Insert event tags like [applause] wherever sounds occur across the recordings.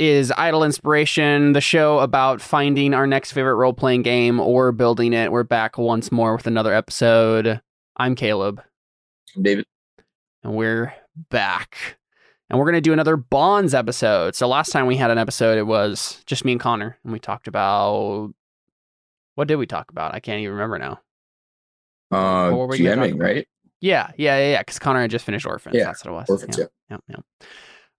Is Idle Inspiration, the show about finding our next favorite role playing game or building it. We're back once more with another episode. I'm Caleb, I'm David. and we're back. And we're going to do another Bonds episode. So last time we had an episode, it was just me and Connor, and we talked about. What did we talk about? I can't even remember now. Uh, What were we gonna talk GMing, right? Yeah, yeah, yeah, yeah. Because Connor had just finished Orphans. Yeah, That's what it was. Orphans, yeah. yeah, yeah.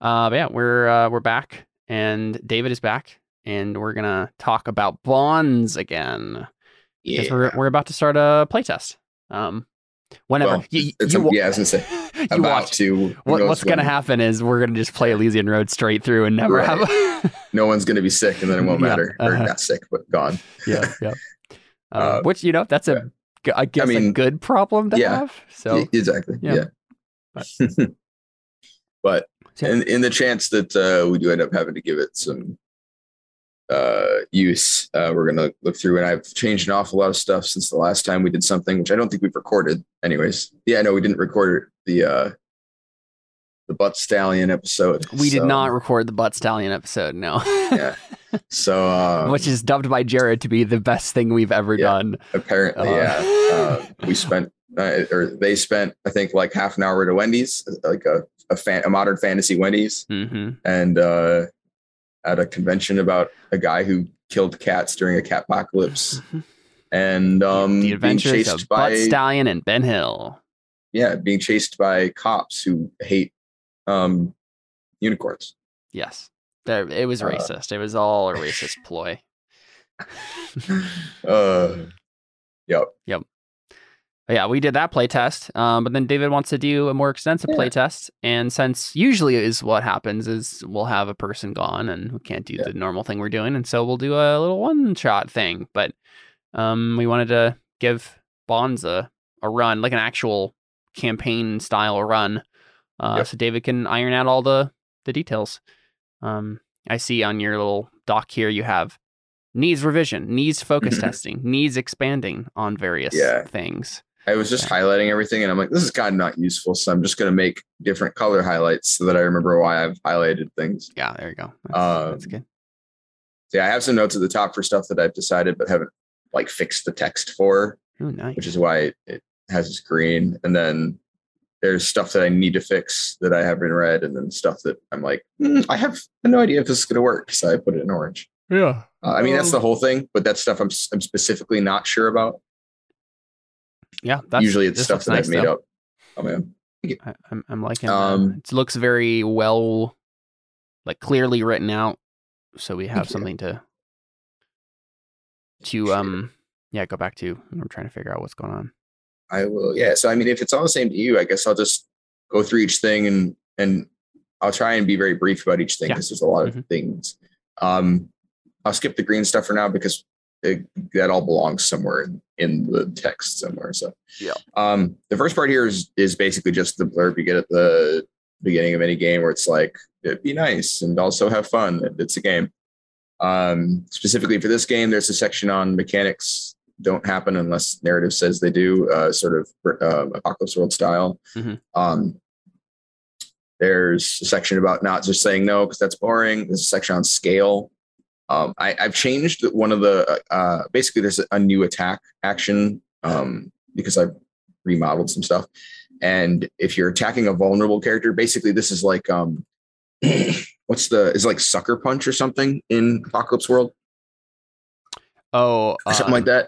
Uh, but yeah, we're uh, we're back, and David is back, and we're gonna talk about bonds again Yeah. we're we're about to start a playtest. Um, whenever Well, you, you a- yeah, I was gonna say, [laughs] you About watch. to. What, what's gonna happen is we're gonna just play [laughs] Elysian Road straight through and never Right. have. [laughs] No one's gonna be sick, and then it won't Yeah, matter. Or uh-huh. not sick, but gone. yeah, yeah. Uh, Uh, which you know that's a g- I guess a mean, good problem to yeah. have. So exactly. yeah. Yeah. but So- in, in the chance that uh, we do end up having to give it some uh, use, uh, we're gonna look through, and I've changed an awful lot of stuff since the last time we did something, which I don't think we've recorded. Anyways, yeah, no, we didn't record the uh, the butt stallion episode. we did not record the butt stallion episode. No. Yeah. [laughs] So, uh, which is dubbed by Jared to be the best thing we've ever Yeah. done. apparently, Uh, yeah. Uh, we spent, uh, or they spent, I think, like half an hour at a Wendy's, like a a, fan, a modern fantasy Wendy's, hmm and uh, at a convention about a guy who killed cats during a cat apocalypse, [laughs] and um, the being Adventures chased of by Butt Stallion and Ben Hill. yeah, being chased by cops who hate um, unicorns. Yes, there, it was Uh, racist. It was all a racist ploy. [laughs] Uh, yep. But yeah, we did that play test. Um, but then David wants to do a more extensive Yeah. play test. And since usually is what happens is we'll have a person gone and we can't do Yeah. the normal thing we're doing. And so we'll do a little one shot thing. But um, we wanted to give Bonds a, a run, like an actual campaign style run. Uh, Yep. So David can iron out all the, the details. Um, I see on your little doc here you have needs revision, needs focus [laughs] testing, needs expanding on various Yeah. things. I was just highlighting everything, and I'm like, this is kind of not useful. So I'm just going to make different color highlights so that I remember why I've highlighted things. Yeah, there you go. That's, that's Um, good. So yeah, I have some notes at the top for stuff that I've decided but haven't like fixed the text for, Oh, nice. which is why it, it has this green. And then there's stuff that I need to fix that I haven't read, and then stuff that I'm like, "Hmm, I have no idea if this is going to work, so I put it in orange. yeah. Uh, I mean, that's Um, the whole thing, but that's stuff I'm s- I'm specifically not sure about. Yeah. That's, Usually, it's stuff that nice, I've made though. up. Oh man, I, I'm, I'm liking Um, it. looks very well, like clearly written out. So we have Thank you. something to, to, um, yeah, go back to. I'm trying to figure out what's going on. I will. Yeah. So I mean, if it's all the same to you, I guess I'll just go through each thing and and I'll try and be very brief about each thing Yeah. because there's a lot of Mhm. things. Um, I'll skip the green stuff for now because it, that all belongs somewhere in, the text somewhere. So Yeah. Um, the first part here is is basically just the blurb you get at the beginning of any game where it's like be nice and also have fun. It's a game. Um, specifically for this game, there's a section on mechanics don't happen unless narrative says they do, uh, sort of um, apocalypse world style. Mhm. Um, there's a section about not just saying no because that's boring. There's a section on scale. Um, I, I've changed one of the uh, basically there's a new attack action um, because I've remodeled some stuff. And if you're attacking a vulnerable character, basically this is like um, [clears throat] what's the is like sucker punch or something in Apocalypse World Oh, something like um,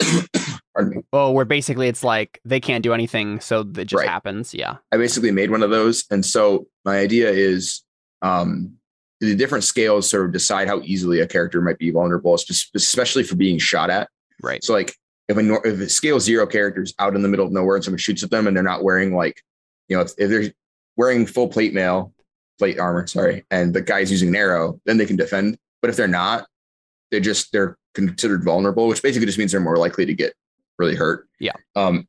that. [clears throat] Pardon me. Oh, where basically it's like they can't do anything, so it just Right. happens. Yeah. I basically made one of those. And so my idea is um, the different scales sort of decide how easily a character might be vulnerable, especially for being shot at. Right. So like if a if a scale zero character's out in the middle of nowhere and someone shoots at them and they're not wearing like, you know, if, if they're wearing full plate mail, plate armor, sorry, and the guy's using an arrow, then they can defend. But if they're not, they're just they're considered vulnerable, which basically just means they're more likely to get really hurt. Yeah. Um,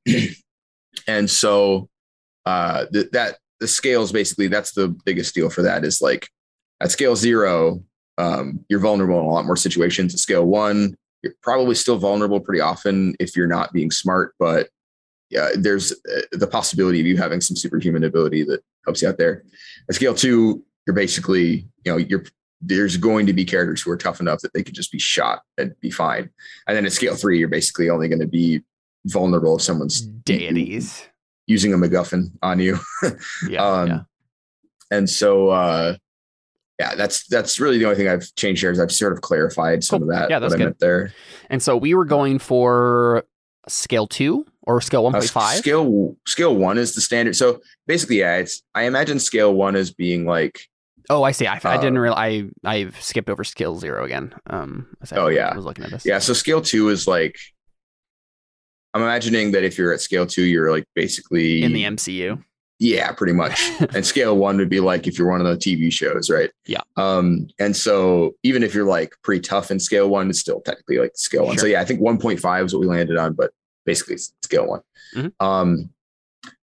[clears throat] and so uh, th- that the scales basically that's the biggest deal for that is like at scale zero, um, you're vulnerable in a lot more situations. At scale one, you're probably still vulnerable pretty often if you're not being smart, but yeah, there's uh, the possibility of you having some superhuman ability that helps you out there. At scale two, you're basically, you know, you're there's going to be characters who are tough enough that they could just be shot and be fine. And then at scale three, you're basically only going to be vulnerable if someone's Deities. using a MacGuffin on you. [laughs] Yeah. um, yeah. And so, uh, yeah, that's that's really the only thing I've changed here is I've sort of clarified some Cool. of that. Yeah, that's what I good. meant there. And so we were going for scale two or scale one Uh, point. Scale scale one is the standard. So basically, yeah, it's I imagine scale one as being like Oh, I see. I, I didn't Uh, real. I I skipped over scale zero again. Um. Oh, yeah. I was looking at this. yeah. So scale two is like I'm imagining that if you're at scale two, you're like basically In the MCU. Yeah, pretty much. [laughs] and scale one would be like if you're one of the TV shows, right? Yeah. Um, and so even if you're like pretty tough in scale one, it's still technically like scale one. So yeah, I think 1.5 is what we landed on, but basically it's scale one. Mhm. Um,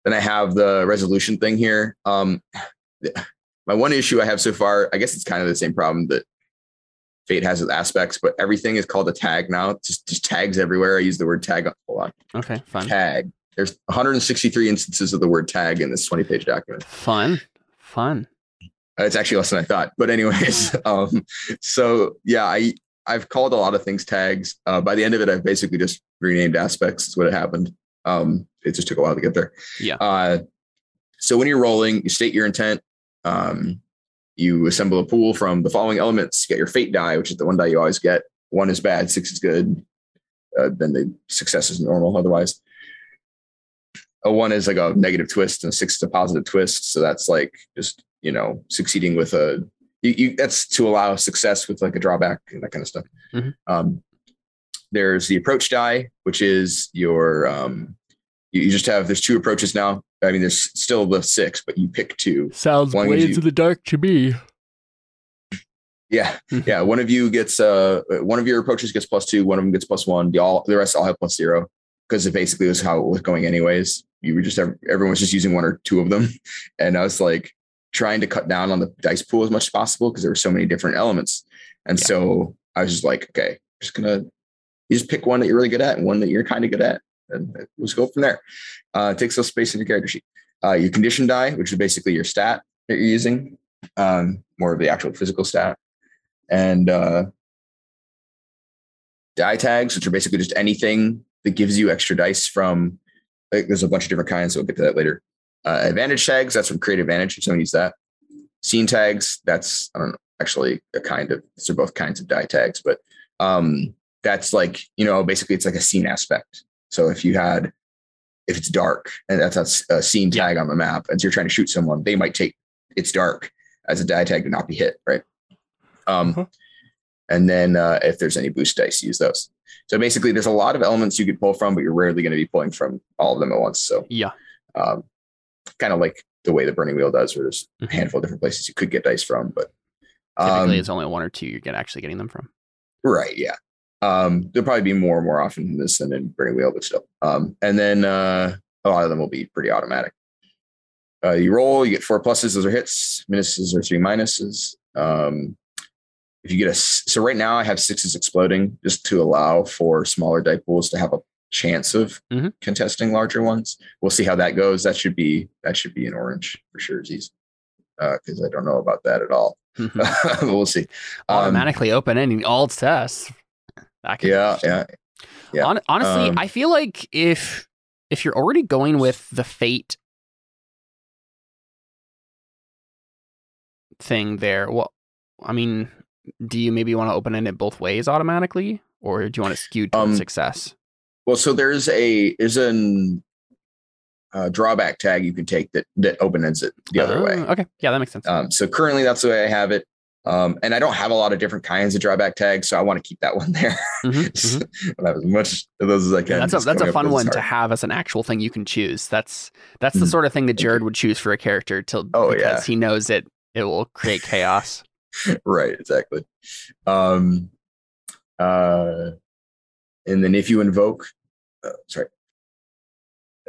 then I have the resolution thing here. Um, my one issue I have so far, I guess it's kind of the same problem that Fate has with aspects, but everything is called a tag now. Just just tags everywhere. I use the word tag. Hold on, Okay. fine. tag. There's 163 instances of the word tag in this 20 page document. Fun. Fun. Uh, It's actually less than I thought. But anyways, [laughs] um, so yeah, I I've called a lot of things tags. Uh, by the end of it, I've basically just renamed aspects. Is what happened. Um, it just took a while to get there. Yeah. Uh, so when you're rolling, you state your intent. Um, you assemble a pool from the following elements. You get your fate die, which is the one die you always get. One is bad, six is good. Uh, then the success is normal. Otherwise, a one is like a negative twist, and a six is a positive twist. So that's like just you know succeeding with a you, you that's to allow success with like a drawback and that kind of stuff. Mhm. Um, there's the approach die, which is your um, you, you just have there's two approaches now. I mean, there's still the six, but you pick two. Sounds One gives you- the dark to me. Yeah, [laughs] yeah. One of you gets uh one of your approaches gets plus two. One of them gets plus one. The all the rest all have plus zero because it basically was how it was going anyways. You were just everyone was just using one or two of them, [laughs] and I was like trying to cut down on the dice pool as much as possible because there were so many different elements. And Yeah. so I was just like, okay, I'm just gonna you just pick one that you're really good at and one that you're kind of good at, and let's go from there. Uh, it takes up space in your character sheet. Uh, your condition die, which is basically your stat that you're using, um, more of the actual physical stat and uh, die tags, which are basically just anything that gives you extra dice from. Like, there's a bunch of different kinds, so we'll get to that later. Uh, advantage tags, that's from create Advantage. If someone use that. Scene tags, that's I don't know, actually a kind of. These are both kinds of die tags, but um, that's like you know basically it's like a scene aspect. So if you had, if it's dark and that's a, scene Yeah. tag on the map, and so you're trying to shoot someone, they might take it's dark as a die tag to not be hit, right? Um, Uh-huh. and then uh, if there's any boost dice, use those. So basically, there's a lot of elements you could pull from, but you're rarely going to be pulling from all of them at once. So Yeah. um, kind of like the way the Burning Wheel does, where there's a Mhm. handful of different places you could get dice from, but Typically, um, it's only one or two you're get, actually getting them from. Right. Yeah. Um, there'll probably be more and more often in this than in Burning Wheel, but still. Um, and then uh, a lot of them will be pretty automatic. Uh, you roll, you get four pluses, those are hits. Minuses are three minuses. Um, if you get a so right now I have sixes exploding just to allow for smaller die pools to have a chance of Mhm. contesting larger ones. We'll see how that goes. That should be that should be an orange for sure, Z's. Because I don't know about that at all. Mhm. [laughs] we'll see. Um, Automatically open ending all tests. Yeah, yeah. yeah. Hon- honestly, Um, I feel like if if you're already going with the fate thing there, well, I mean, do you maybe want to open it both ways automatically, or do you want to skew towards Um, success? Well, so there's a there's an uh, drawback tag you can take that that open ends it the other Oh, way. Okay, yeah, that makes sense. Um, so currently that's the way I have it. Um, and I don't have a lot of different kinds of drawback tags, so I want to keep that one [laughs] there. [laughs] Mhm, mhm. Have as much those as I can. Yeah, that's a that's a fun one to have as an actual thing you can choose. That's that's the Mhm. sort of thing that. Jared would choose for a character till Oh, because yeah. he knows it it will create chaos. [laughs] right, exactly. Um, uh, and then if you invoke, uh, sorry.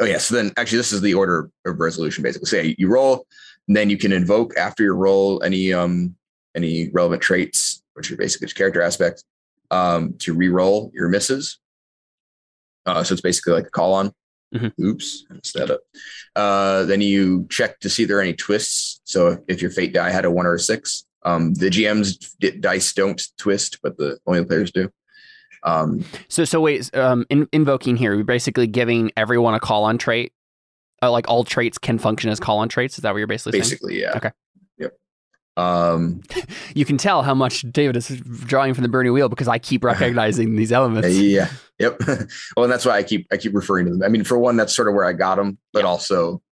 Oh yeah. So then, actually, this is the order of resolution. Basically, say you roll, and then you can invoke after your roll any um any relevant traits, which are basically just character aspects, um, to re-roll your misses. Uh, so it's basically like a call on. Mhm. Oops, I messed that up. Uh, then you check to see if there are any twists. So if your fate die had a one or a six, um, the GM's dice don't twist, but the only the players do. Um, So so wait, um, in, invoking here, we're basically giving everyone a call on trait. Uh, like all traits can function as call on traits. Is that what you're basically saying? basically, yeah. Okay. Yep. Um, [laughs] You can tell how much David is drawing from the Burning Wheel because I keep recognizing these elements. [laughs] yeah. Yep. [laughs] well, and that's why I keep I keep referring to them. I mean, for one, that's sort of where I got them, but Yep. also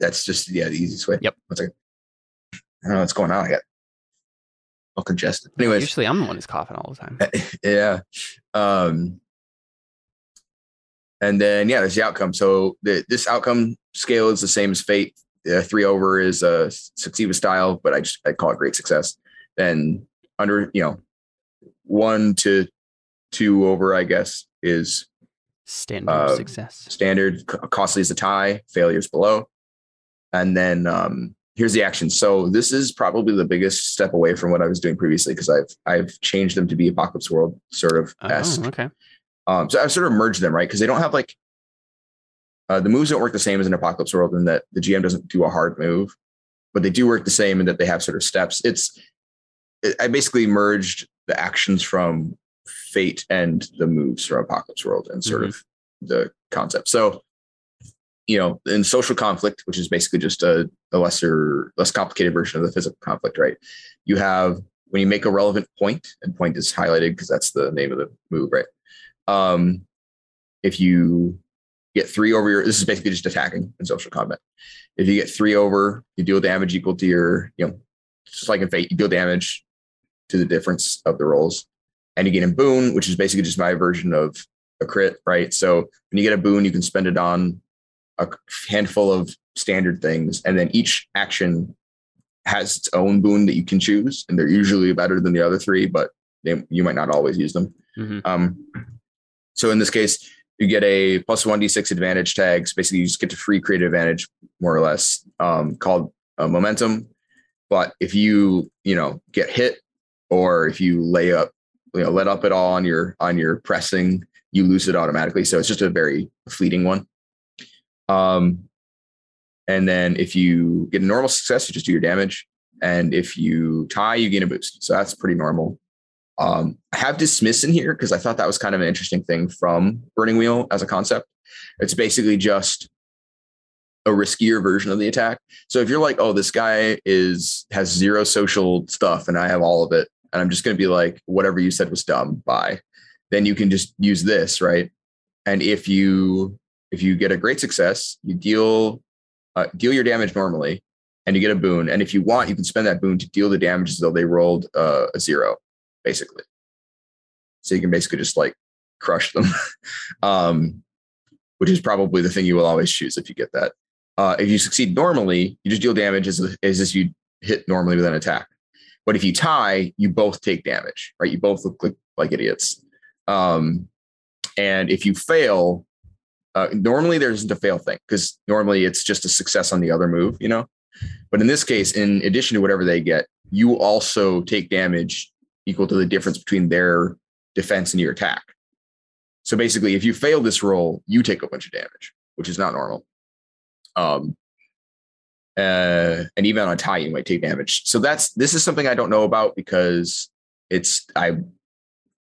that's just yeah the easiest way. Yep. One second. I don't know what's going on. I got all congested. Anyways, Usually, I'm the one who's coughing all the time. [laughs] yeah. Um, and then yeah, there's the outcome. So the, this outcome scale is the same as fate. Uh, three over is a succeed with style, but I just I call it great success. Then under you know one to two over, I guess is Standard Uh, success. standard. Costly is a tie. Failures below, and then um, here's the action. So this is probably the biggest step away from what I was doing previously because I've I've changed them to be Apocalypse World sort of esque. Oh, okay. Um, so I've sort of merged them, right? Because they don't have like uh, the moves don't work the same as an Apocalypse World in that the GM doesn't do a hard move, but they do work the same in that they have sort of steps. It's it, I basically merged the actions from Fate and the moves from Apocalypse World and sort Mhm. of the concept. So you know, in social conflict, which is basically just a, a lesser, less complicated version of the physical conflict, right? You have when you make a relevant point, and point is highlighted because that's the name of the move, right? Um, if you get three over your, this is basically just attacking in social combat. If you get three over, you deal damage equal to your, you know, just like in Fate, you deal damage to the difference of the rolls, and you get a boon, which is basically just my version of a crit, right? So when you get a boon, you can spend it on a handful of standard things, and then each action has its own boon that you can choose, and they're usually better than the other three, but they, you might not always use them. Mhm. Um, so in this case, you get a plus one d6 advantage tags. Basically, you just get to free creative advantage, more or less, um, called uh, momentum. But if you you know get hit, or if you lay up, you know, let up at all on your on your pressing, you lose it automatically. So it's just a very fleeting one. Um, and then if you get a normal success, you just do your damage. And if you tie, you gain a boost. So that's pretty normal. Um, I have dismiss in here because I thought that was kind of an interesting thing from Burning Wheel as a concept. It's basically just a riskier version of the attack. So if you're like, oh, this guy is has zero social stuff and I have all of it, and I'm just going to be like, whatever you said was dumb, bye. Then you can just use this, right? And if you if you get a great success, you deal uh, deal your damage normally, and you get a boon. And if you want, you can spend that boon to deal the damage as though they rolled uh, a zero, basically. So you can basically just like crush them, [laughs] um, which is probably the thing you will always choose if you get that. Uh, if you succeed normally, you just deal damage as, as if you hit normally with an attack. But if you tie, you both take damage, right? You both look like, like idiots. Um, and if you fail, uh, normally there isn't a fail thing because normally it's just a success on the other move, you know. But in this case, in addition to whatever they get, you also take damage equal to the difference between their defense and your attack. So basically, if you fail this roll, you take a bunch of damage, which is not normal. Um, uh, and even on a tie, you might take damage. So that's this is something I don't know about because it's I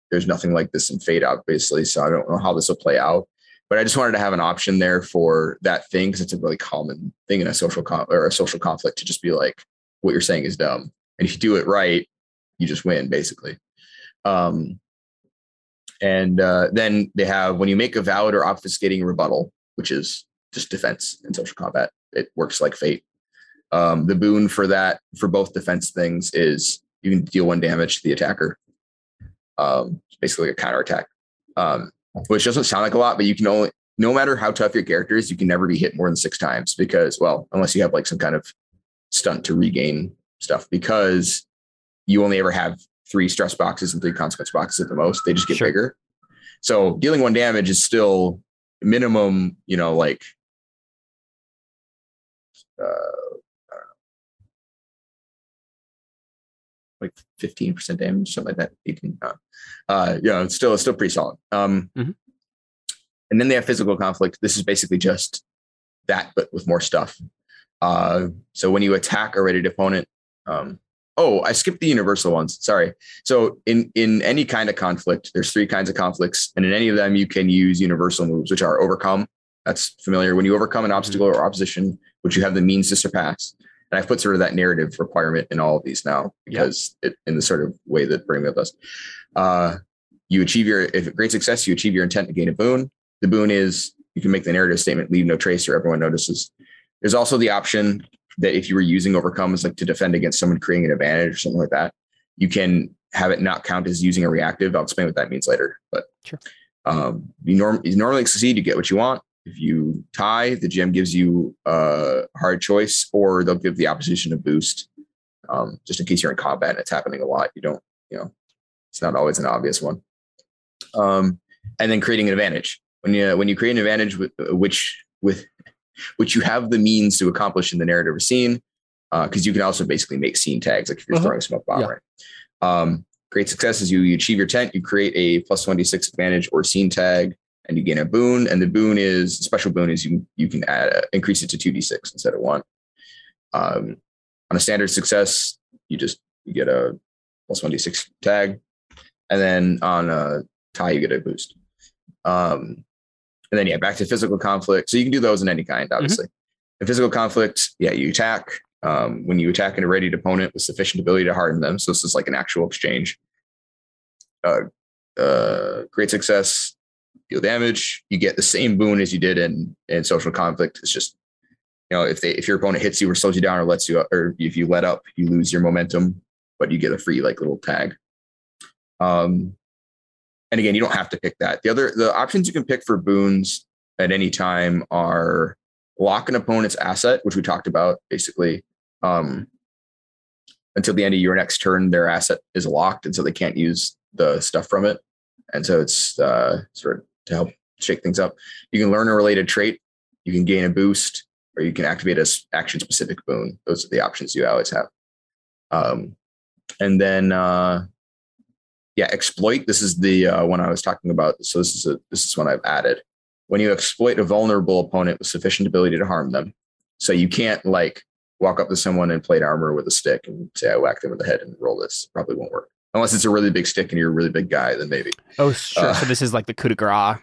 there's nothing like this in Fate, obviously. So I don't know how this will play out. But I just wanted to have an option there for that thing because it's a really common thing in a social or a social conflict to just be like, what you're saying is dumb, and if you do it right, you just win basically. Um, and uh, then they have when you make a valid or obfuscating rebuttal, which is just defense in social combat. It works like fate. Um, the boon for that for both defense things is you can deal one damage to the attacker. Um, basically a counterattack, um, which doesn't sound like a lot, but you can only no matter how tough your character is, you can never be hit more than six times because, well, unless you have like some kind of stunt to regain stuff, because you only ever have three stress boxes and three consequence boxes at the most. They just get Sure. bigger. So dealing one damage is still minimum, you know, like uh, like 15% damage, something like that. 18. Uh, uh, you know, it's still, it's still pretty solid. Um, Mhm. And then they have physical conflict. This is basically just that, but with more stuff. Uh, so when you attack a ready opponent, um, oh, I skipped the universal ones. Sorry. So in in any kind of conflict, there's three kinds of conflicts, and in any of them, you can use universal moves, which are overcome. That's familiar. When you overcome an obstacle or opposition, which you have the means to surpass. And I've put sort of that narrative requirement in all of these now because it, in the sort of way that Bring does. Uh, you achieve your if great success, you achieve your intent to gain a boon. The boon is you can make the narrative statement, leave no trace, or everyone notices. There's also the option that if you were using overcomes like to defend against someone creating an advantage or something like that, you can have it not count as using a reactive. I'll explain what that means later. But sure. um, you, norm- you normally succeed, you get what you want. If you tie, the GM gives you a hard choice, or they'll give the opposition a boost. Um, just in case you're in combat and it's happening a lot, you don't, you know, it's not always an obvious one. Um, and then creating an advantage. When you when you create an advantage with which with which you have the means to accomplish in the narrative or scene, because uh, you can also basically make scene tags, like if you're uh-huh. throwing a smoke bomb, yeah. right? Um, great success is you, you achieve your tent, you create a plus 26 advantage or scene tag, and you gain a boon. And the boon is special boon is you you can add uh, increase it to 2d6 instead of one. Um, on a standard success, you just you get a plus 1d6 tag. And then on a tie, you get a boost. Um, and then yeah, back to physical conflict. So you can do those in any kind, mm-hmm. obviously. Mm-hmm. In physical conflict, yeah, you attack. Um, when you attack an irradiated opponent with sufficient ability to harden them, so this is like an actual exchange. Uh, uh, great success, deal damage. You get the same boon as you did in in social conflict. It's just you know if they if your opponent hits you or slows you down or lets you or if you let up, you lose your momentum, but you get a free like little tag. Um, and again, you don't have to pick that. The other the options you can pick for boons at any time are lock an opponent's asset, which we talked about basically. Um, until the end of your next turn, their asset is locked, and so they can't use the stuff from it. And so it's uh, sort of to help shake things up. You can learn a related trait, you can gain a boost, or you can activate a action specific boon. Those are the options you always have. Um, and then uh, yeah, exploit. This is the uh, one I was talking about. So this is a this is one I've added. When you exploit a vulnerable opponent with sufficient ability to harm them, so you can't like walk up to someone in plate armor with a stick and say I whack them in the head and roll this. Probably won't work unless it's a really big stick and you're a really big guy. Then maybe. Oh sure. Uh, so this is like the coup de grace,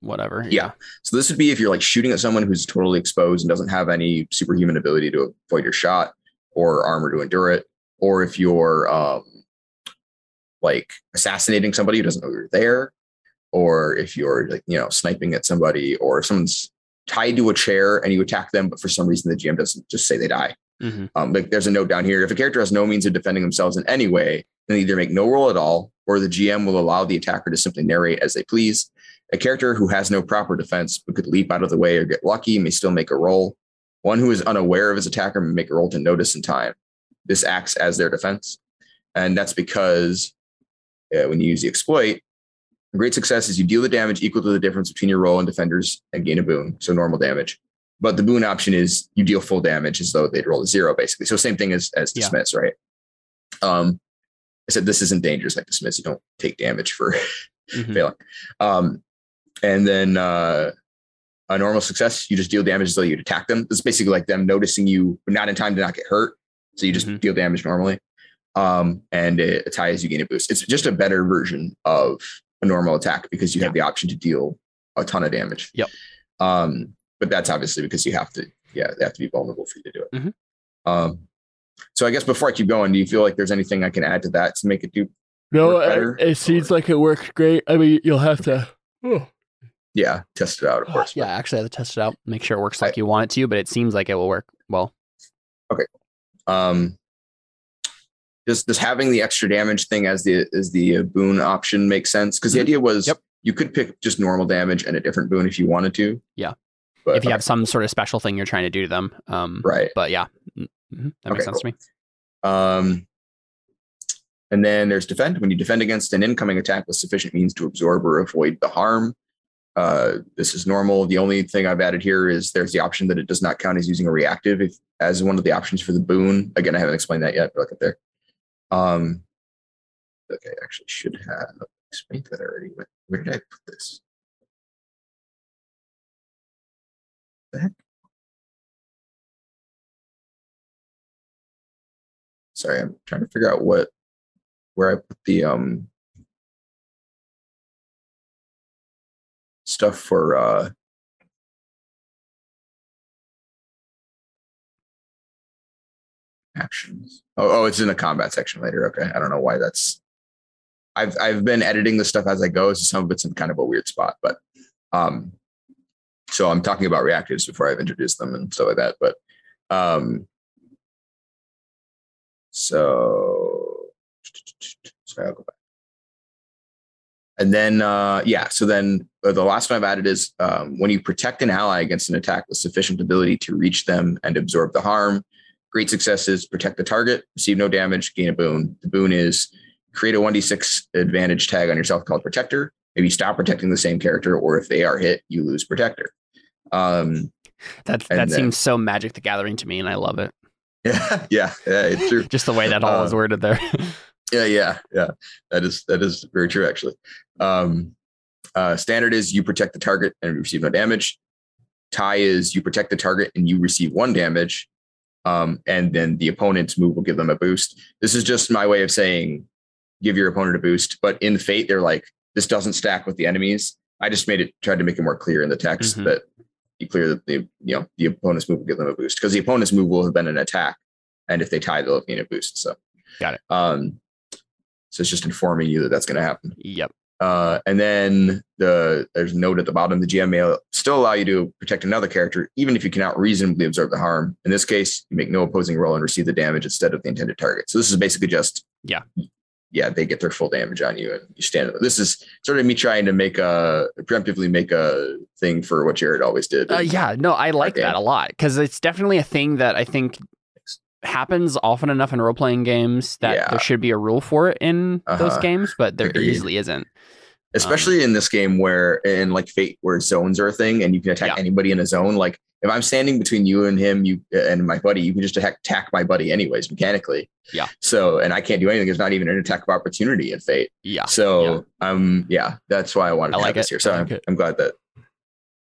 whatever. Yeah. yeah. So this would be if you're like shooting at someone who's totally exposed and doesn't have any superhuman ability to avoid your shot or armor to endure it, or if you're um, like assassinating somebody who doesn't know you're there, or if you're like, you know, sniping at somebody, or if someone's tied to a chair and you attack them, but for some reason the GM doesn't just say they die. Mm-hmm. Um, like there's a note down here. If a character has no means of defending themselves in any way, then either make no roll at all, or the GM will allow the attacker to simply narrate as they please. A character who has no proper defense but could leap out of the way or get lucky may still make a roll. One who is unaware of his attacker may make a roll to notice in time. This acts as their defense. And that's because uh, when you use the exploit. Great success is you deal the damage equal to the difference between your roll and defenders and gain a boon, so normal damage. But the boon option is you deal full damage as though they'd roll a zero, basically. So same thing as as dismiss, yeah. right? Um, I said this isn't dangerous like dismiss. You don't take damage for mm-hmm. failing. Um, and then uh, a normal success, you just deal damage as though you'd attack them. It's basically like them noticing you, but not in time to not get hurt. So you just mm-hmm. deal damage normally um, and it ties you gain a boost. It's just a better version of a normal attack because you yeah. have the option to deal a ton of damage. Yep. Um, but that's obviously because you have to, yeah, they have to be vulnerable for you to do it. Mm-hmm. Um, so I guess before I keep going, do you feel like there's anything I can add to that to make it do? No, it, it seems like it works great. I mean, you'll have to. Oh. Yeah, test it out, of course. yeah, but. actually, I have to test it out, make sure it works like I, you want it to. But it seems like it will work well. Okay. Um, does does having the extra damage thing as the as the boon option make sense? Because the mm-hmm. idea was yep. you could pick just normal damage and a different boon if you wanted to. Yeah. But, if you okay. have some sort of special thing you're trying to do to them. Um, right. But yeah, mm-hmm. that makes okay, sense cool. to me. Um, and then there's defend. When you defend against an incoming attack with sufficient means to absorb or avoid the harm, uh, this is normal. The only thing I've added here is there's the option that it does not count as using a reactive if, as one of the options for the boon. Again, I haven't explained that yet, but look at there. Um, okay, I actually should have explained that already. Where did I put this? The heck? Sorry, I'm trying to figure out what where I put the um stuff for uh actions. Oh, oh, it's in the combat section later. Okay. I don't know why that's I've I've been editing the stuff as I go, so some of it's in kind of a weird spot, but um so I'm talking about reactives before I've introduced them and stuff like that. But um so sorry, I'll go back. And then, uh, yeah, so then uh, the last one I've added is um, when you protect an ally against an attack with sufficient ability to reach them and absorb the harm, great successes, protect the target, receive no damage, gain a boon. The boon is create a 1d6 advantage tag on yourself called Protector. Maybe stop protecting the same character, or if they are hit, you lose Protector. Um, That that then- seems so Magic the Gathering to me, and I love it. [laughs] yeah, yeah, yeah, it's true. Just the way that all Uh, is worded there. [laughs] Yeah, yeah, yeah. That is that is very true, actually. Um, uh, standard is you protect the target and receive no damage. Tie is you protect the target and you receive one damage. Um, and then the opponent's move will give them a boost. This is just my way of saying give your opponent a boost. But in Fate, they're like, this doesn't stack with the enemies. I just made it tried to make it more clear in the text Mhm. that clear that the you know the opponent's move will give them a boost because the opponent's move will have been an attack, and if they tie, they'll gain a boost. So Got it. Um, so it's just informing you that that's going to happen. yep. Uh, and then the there's a note at the bottom. The GM may still allow you to protect another character, even if you cannot reasonably observe the harm. In this case, you make no opposing roll and receive the damage instead of the intended target. So this is basically just Yeah. Yeah. They get their full damage on you, and you stand. This is sort of me trying to make a preemptively make a thing for what Jared always did. Uh, yeah, no, I like that a lot because it's definitely a thing that I think happens often enough in role playing games that Yeah. there should be a rule for it in those Uh-huh. games, but there Agreed. easily isn't. especially in this game where in like fate where zones are a thing and you can attack Yeah. anybody in a zone like if i'm standing between you and him you and my buddy you can just attack, attack my buddy anyways mechanically Yeah. so and i can't do anything there's not even an attack of opportunity in fate Yeah. so um yeah that's why i wanted I to like have this here so I I'm, it. I'm glad that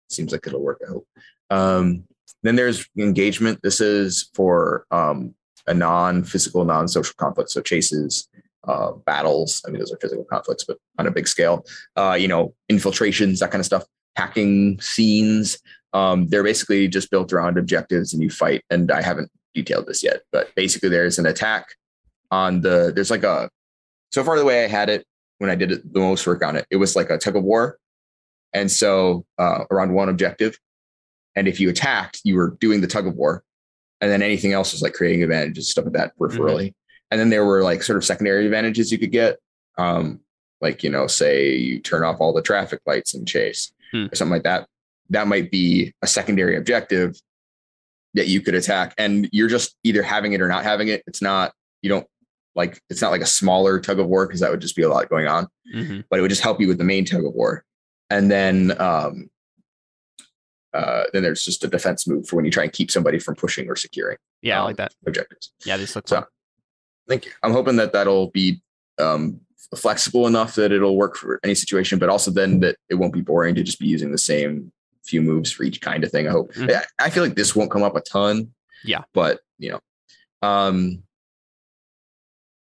seems like it'll work i hope um then there's engagement this is for um a non-physical non-social conflict so chases uh, battles. I mean, those are physical conflicts, but on a big scale. Uh, you know, infiltrations, that kind of stuff, hacking scenes. Um, they're basically just built around objectives, and you fight. And I haven't detailed this yet, but basically, there's an attack on the. There's like a. So far, the way I had it when I did it, the most work on it, it was like a tug of war, and so uh, around one objective, and if you attacked, you were doing the tug of war, and then anything else was like creating advantages, stuff like that peripherally and then there were like sort of secondary advantages you could get um like you know say you turn off all the traffic lights and chase Hmm. or something like that that might be a secondary objective that you could attack and you're just either having it or not having it it's not you don't like it's not like a smaller tug of war because that would just be a lot going on hmm but it would just help you with the main tug of war and then um uh, then there's just a defense move for when you try and keep somebody from pushing or securing Yeah, I um, like that. objectives Yeah, this looks so fun. Thank you. I'm hoping that that'll be um, flexible enough that it'll work for any situation, but also then that it won't be boring to just be using the same few moves for each kind of thing. I hope. Mhm. I- I feel like this won't come up a ton. Yeah. But you know, um,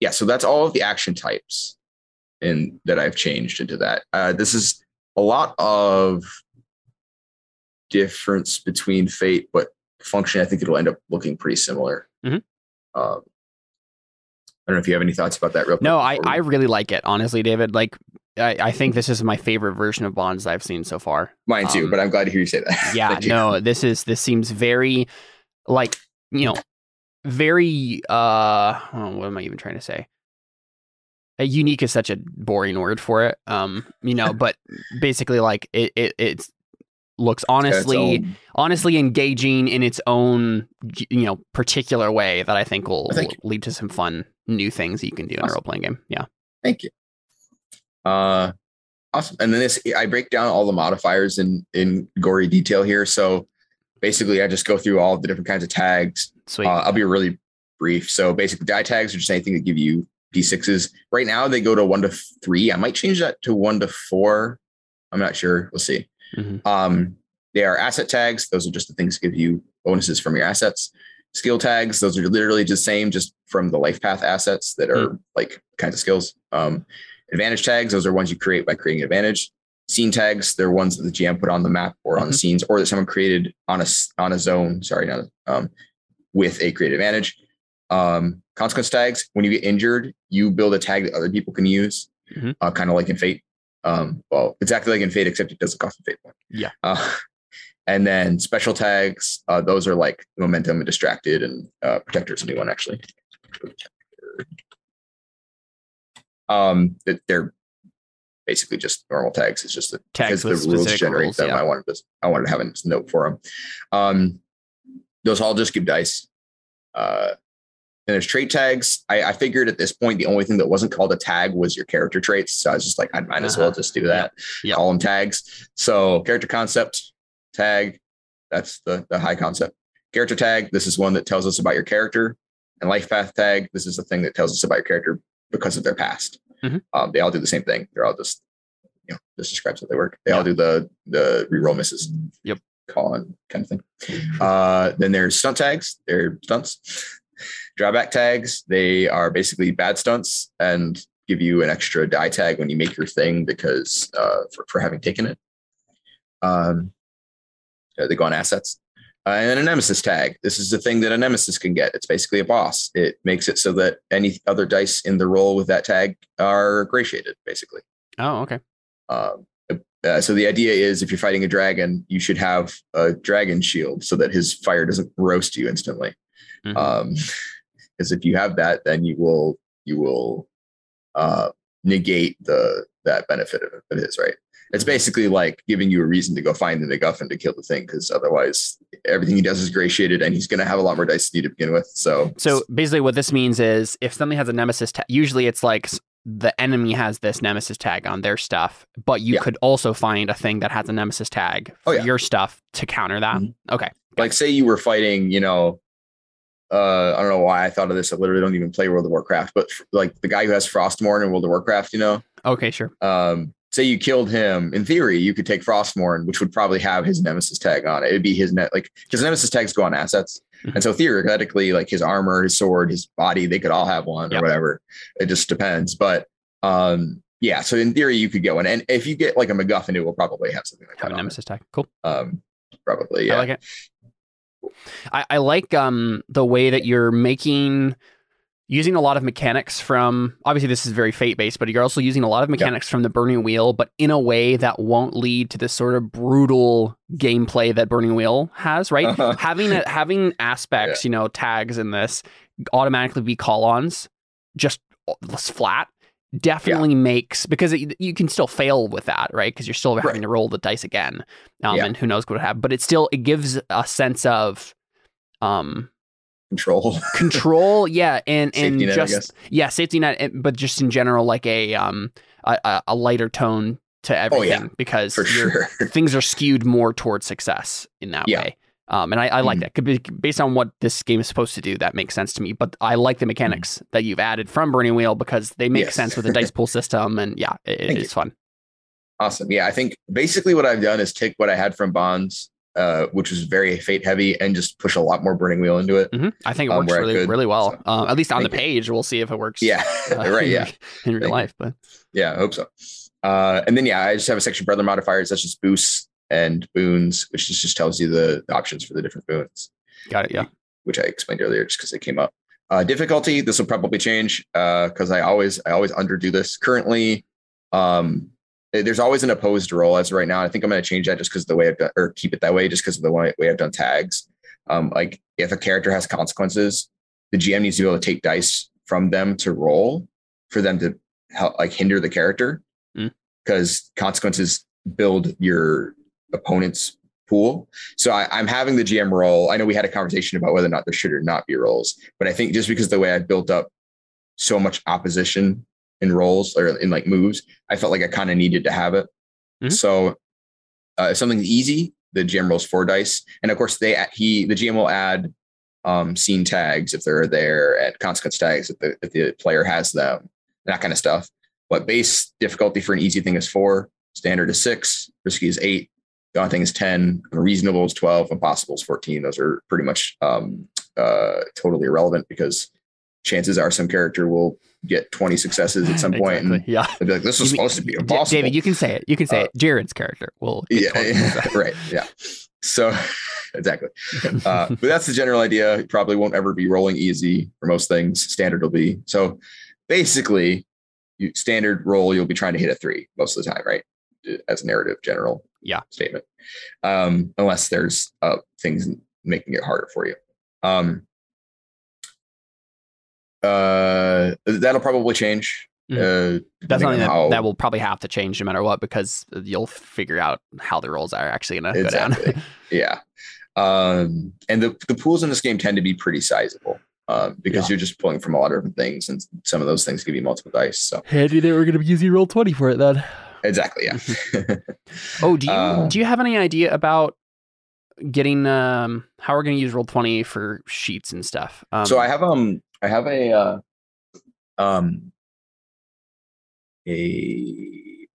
yeah. So that's all of the action types, and that I've changed into that. Uh, this is a lot of difference between Fate, but function. I think it'll end up looking pretty similar. Mhm. Um, I don't know if you have any thoughts about that. Real quick No, I, I really like it, honestly, David. Like, I, I think this is my favorite version of Bonds I've seen so far. mine too, um, but I'm glad to hear you say that. [laughs] Yeah, no, this is this seems very like you know very uh oh, what am I even trying to say? Uh, unique is such a boring word for it. Um, you know, but basically like it it it's looks its honestly honestly engaging in its own you know particular way that I think will, Thank will lead to some fun new things that you can do in a role playing game. Yeah. Thank you. Uh, awesome. And then this, I break down all the modifiers in in gory detail here. So basically, I just go through all the different kinds of tags. Sweet. Uh, I'll be really brief. So basically, die tags are just anything that give you d6s. Right now, they go to one to three. I might change that to one to four. I'm not sure. We'll see. Mhm. Um, they are asset tags. Those are just the things that give you bonuses from your assets. Skill tags, those are literally just same, just from the life path assets that are like kinds of skills. Um, advantage tags, those are ones you create by creating advantage. Scene tags, they're ones that the GM put on the map or on the Mhm. scenes, or that someone created on a on a zone. Sorry, not um, with a creative advantage. Um, consequence tags, when you get injured, you build a tag that other people can use, Mhm. uh, kind of like in Fate. Um, well, exactly like in Fate, except it doesn't cost a Fate point. Yeah. Uh, [laughs] and then special tags, uh, those are like momentum and distracted, and uh, protector's a new one actually. Um, that they're basically just normal tags. It's just that Tags because the rules generate rules, them. yeah. I wanted to I wanted to have a note for them. Um, those all just give dice. Uh, and there's trait tags. I, I figured at this point the only thing that wasn't called a tag was your character traits. So I was just like, I might as well Uh-huh. just do that. Yep. Call them tags. So character concept tag. That's the the high concept. Character tag. This is one that tells us about your character. And life path tag. This is the thing that tells us about your character because of their past. Mhm. Um, they all do the same thing. They're all just you know just describes how they work. They all do the the reroll misses. Yep. Call on kind of thing. Uh, then there's stunt tags. They're stunts. Drawback tags. They are basically bad stunts and give you an extra die tag when you make your thing because uh, for, for having taken it. Um, they go on assets. Uh, and a nemesis tag. This is the thing that a nemesis can get. It's basically a boss. It makes it so that any other dice in the roll with that tag are gratiated, basically. Oh, okay. Um, uh, so the idea is if you're fighting a dragon, you should have a dragon shield so that his fire doesn't roast you instantly. Mhm. Um, [laughs] because if you have that, then you will you will uh, negate the that benefit of it is right. It's basically like giving you a reason to go find the MacGuffin to kill the thing, because otherwise everything he does is gratiated, and he's going to have a lot more dice than you to begin with. So, So basically, what this means is if something has a nemesis tag, usually it's like the enemy has this nemesis tag on their stuff, but you Yeah. could also find a thing that has a nemesis tag Oh, for yeah. your stuff to counter that. Mhm. Okay. like say you were fighting, you know, uh, I don't know why I thought of this. I literally don't even play World of Warcraft, but like the guy who has Frostmourne in World of Warcraft, you know, Okay, sure. um, say you killed him. In theory, you could take Frostmourne, which would probably have his Nemesis tag on it. It'd be his net, like his Nemesis tags go on assets, Mhm. and so theoretically, like his armor, his sword, his body, they could all have one Yep. or whatever. It just depends, but um, yeah. So in theory, you could get one, and if you get like a MacGuffin, it will probably have something like Have that. a nemesis tag. Cool. Um, probably, yeah. I like it. I, I like um the way that you're making using a lot of mechanics from obviously this is very fate based, but you're also using a lot of mechanics from the Burning Wheel, but in a way that won't lead to this sort of brutal gameplay that Burning Wheel has, right? Uh-huh. [laughs] having it having aspects, you know, tags in this automatically be call-ons, just flat. Definitely makes because it, you can still fail with that, right? Because you're still having Right. to roll the dice again, um, Yeah. and who knows what would happen. But it still it gives a sense of um Control. control [laughs] yeah and and Safety net, just yeah safety net but just in general like a um a, a- lighter tone to everything Oh, yeah. because sure. [laughs] things are skewed more towards success in that Yeah. way um and i, I like Mhm. that Could be, based on what this game is supposed to do that makes sense to me but i like the mechanics that you've added from burning wheel because they make Yes. sense with the dice [laughs] pool system and yeah it, it's fun Awesome. Yeah, I think basically what I've done is take what I had from Bonds, uh, which was very fate heavy, and just push a lot more Burning Wheel into it. hmm i think it Um, works really could, really well so, uh, at least on the thank you. page we'll see if it works Yeah, uh, [laughs] [laughs] right. Yeah, in real Thank life but yeah, I hope so. Uh, and then yeah, I just have a section for other modifiers. That's just boosts and boons, which just, just tells you the, the options for the different boons, got it yeah which I explained earlier, just because they came up. Uh, difficulty. This will probably change because I always I always underdo this. Currently, um, there's always an opposed roll as of right now. I think I'm going to change that just because the way I've done, or keep it that way, just because of the way, way I've done tags. Um, like if a character has consequences, the GM needs to be able to take dice from them to roll for them to help like hinder the character Mm. because consequences build your opponent's pool. So I, I'm having the GM roll. I know we had a conversation about whether or not there should or not be rolls, but I think just because the way I built up so much opposition in rolls or in like moves, I felt like I kind of needed to have it. Mhm. So uh, if something's easy, the GM rolls four dice, and of course they he the GM will add um, scene tags if they're there and consequence tags if the if the player has them, that kind of stuff. But base difficulty for an easy thing is four, standard is six, risky is eight, daunting is 10, reasonable is 12, impossible is 14. Those are pretty much um, uh, totally irrelevant because chances are some character will get 20 successes at some point Exactly. and yeah. they'll be like, this was You mean- supposed to be impossible. David, you can say it. You can say Uh, it. Jared's character will. yeah, 20 [laughs] yeah, right. Yeah. So [laughs] exactly. Uh, but that's the general idea. You probably won't ever be rolling easy for most things. Standard will be. So basically, you standard roll, you'll be trying to hit a three most of the time, right? As a narrative general Yeah. statement. Um, unless there's uh, things making it harder for you. Um, uh, that'll probably change. Mhm. Uh, That's something that, how- that will probably have to change no matter what because you'll figure out how the rolls are actually going to go down. [laughs] Yeah. Um, and the, the pools in this game tend to be pretty sizable um, because Yeah. you're just pulling from a lot of different things, and some of those things give you multiple dice. So Handy that we're going to be using roll 20 for it then. exactly, yeah. [laughs] [laughs] Oh, do you Uh, do you have any idea about getting um how we're going to use roll 20 for sheets and stuff? Um, so I have um I have a uh, um a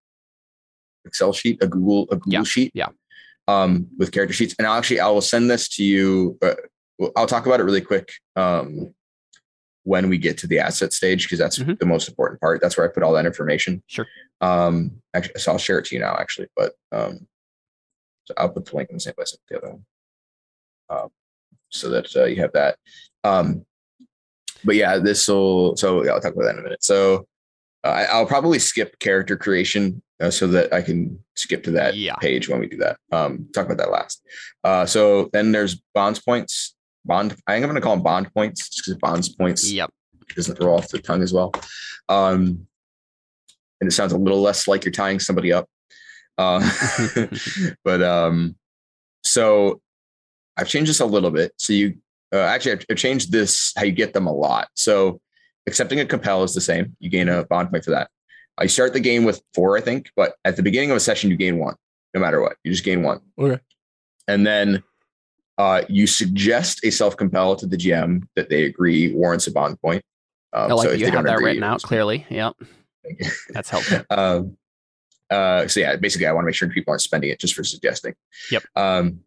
Excel sheet, a Google a Google Yeah, sheet, yeah. um with character sheets, and I'll actually I will send this to you. Uh, I'll talk about it really quick. Um, when we get to the asset stage, because that's Mhm. the most important part. That's where I put all that information. Sure. Um, actually, so I'll share it to you now, actually, but um, so I'll put the link in the same place as the other one, um, so that uh, you have that. Um, but yeah, this will. So yeah, I'll talk about that in a minute. So uh, I, I'll probably skip character creation uh, so that I can skip to that Yeah. page when we do that. Um, talk about that last. Uh, so then there's bonds points. Bond. I think I'm going to call them bond points just because bonds points Yep. doesn't roll off the tongue as well. Um, and it sounds a little less like you're tying somebody up. Uh, [laughs] [laughs] but um, so I've changed this a little bit. So you uh, actually I've, I've changed this how you get them a lot. So accepting a compel is the same. You gain a bond point for that. I start the game with four, I think, but at the beginning of a session you gain one, no matter what. You just gain one. Okay. And then uh, you suggest a self compel to the GM that they agree warrants a bond point. Um, I like so that if you they have don't that agree, written out clearly. Yep. That's helpful. [laughs] um, uh, so yeah, basically, I want to make sure people aren't spending it just for suggesting. Yep. Um,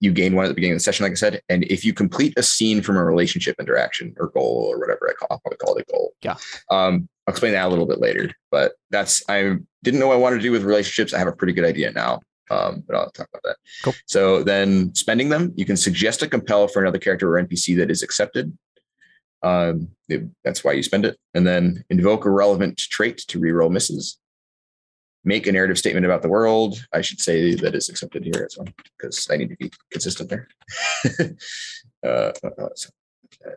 you gain one at the beginning of the session, like I said, and if you complete a scene from a relationship interaction or goal or whatever I call, call it a goal. Yeah. Um, I'll explain that a little bit later, but that's I didn't know what I wanted to do with relationships. I have a pretty good idea now. Um, but I'll talk about that. Cool. So then spending them, you can suggest a compel for another character or NPC that is accepted. Um, it- that's why you spend it. And then invoke a relevant trait to reroll misses. Make a narrative statement about the world. I should say that is accepted here as well, because I need to be consistent there. [laughs] uh, uh, so, uh,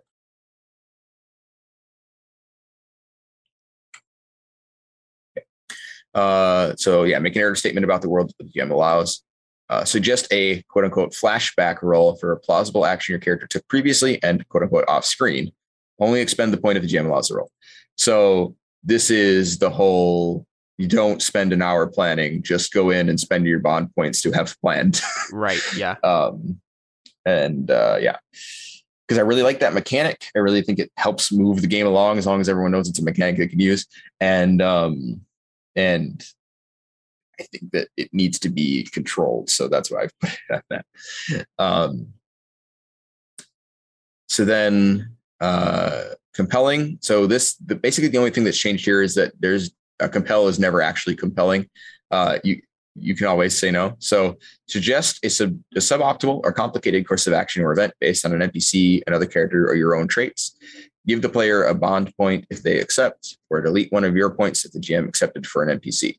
Uh, so yeah, make a narrative statement about the world that the GM allows. Uh, suggest a quote unquote flashback roll for a plausible action your character took previously and quote unquote off screen. Only expend the point if the GM allows the roll. So this is the whole you don't spend an hour planning, just go in and spend your bond points to have planned. right. Yeah. [laughs] um, and uh, yeah, because I really like that mechanic. I really think it helps move the game along as long as everyone knows it's a mechanic they can use. And um, and I think that it needs to be controlled. So that's why I've [laughs] put it at that. Um, so then uh, compelling. So this the, basically the only thing that's changed here is that there's a compel is never actually compelling. Uh, you you can always say no. So suggest a, sub, a suboptimal or complicated course of action or event based on an NPC, another character, or your own traits. Give the player a bond point if they accept, or delete one of your points if the GM accepted for an NPC.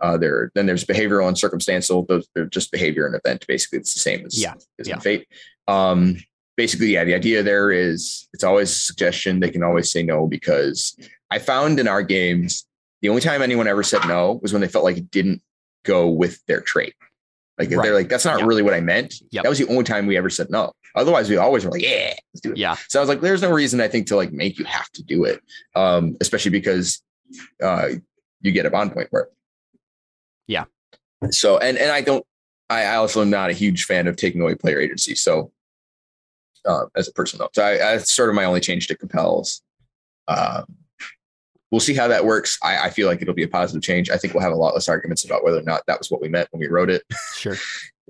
Uh, there, then there's behavioral and circumstantial. Those they're just behavior and event. Basically, it's the same as, Yeah, as yeah. fate. Um, basically, yeah, the idea there is it's always a suggestion. They can always say no because I found in our games the only time anyone ever said no was when they felt like it didn't go with their trait. Like if Right. they're like, that's not Yeah. really what I meant. Yep. That was the only time we ever said no. Otherwise, we always were like, yeah, let's do it. Yeah. So I was like, there's no reason I think to like make you have to do it. Um, especially because uh you get a bond point for it. Yeah. So and and I don't I, I also am not a huge fan of taking away player agency. So uh, as a person though. So I, I sort of my only change to compels. Um we'll see how that works. I, I feel like it'll be a positive change. I think we'll have a lot less arguments about whether or not that was what we meant when we wrote it. Sure.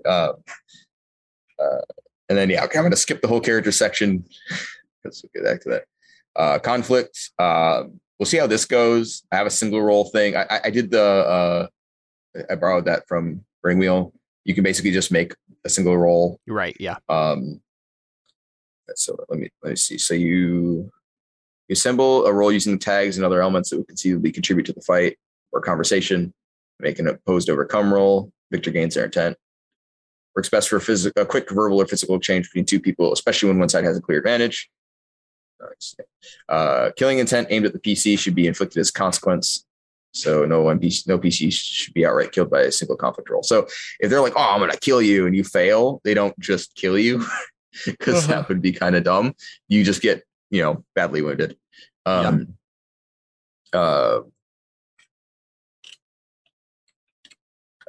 uh, [laughs] uh, and then yeah, okay, I'm going to skip the whole character section. Let's get back to that. Uh, conflict. Uh, we'll see how this goes. I have a single roll thing. I, I, I did the. Uh, I borrowed that from Burning Wheel. You can basically just make a single roll. Right. Yeah. Um, so let me let me see. So you you assemble a roll using the tags and other elements that would conceivably contribute to the fight or conversation. Make an opposed overcome roll. Victor gains their intent. Works best for a, phys- a quick verbal or physical exchange between two people, especially when one side has a clear advantage. Uh, killing intent aimed at the PC should be inflicted as consequence. So no NPC, no PC should be outright killed by a single conflict roll. So if they're like, "Oh, I'm gonna kill you," and you fail, they don't just kill you [laughs] because Uh-huh. that would be kind of dumb. You just get you know badly wounded. Um, uh,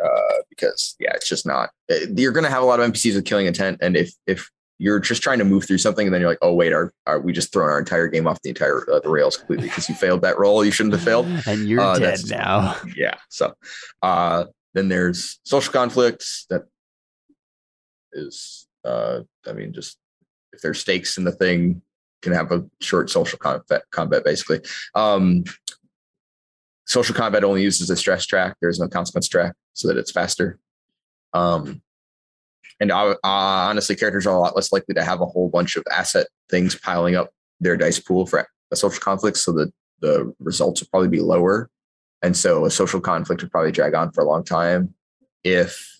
uh, because yeah, it's just not. uh, You're gonna have a lot of NPCs with killing intent, and if if you're just trying to move through something, and then you're like, oh wait, are, are we just throwing our entire game off the entire uh, the rails completely because you failed that roll You shouldn't have failed. [laughs] And you're Uh, dead now. [laughs] Yeah. So uh, then there's social conflicts that is, uh, I mean, just if there's stakes in the thing, can have a short social combat, combat basically. Um, social combat only uses a stress track. There's no consequence track so that it's faster. Um, and uh, honestly, characters are a lot less likely to have a whole bunch of asset things piling up their dice pool for a social conflict, so that the results will probably be lower. And so a social conflict would probably drag on for a long time if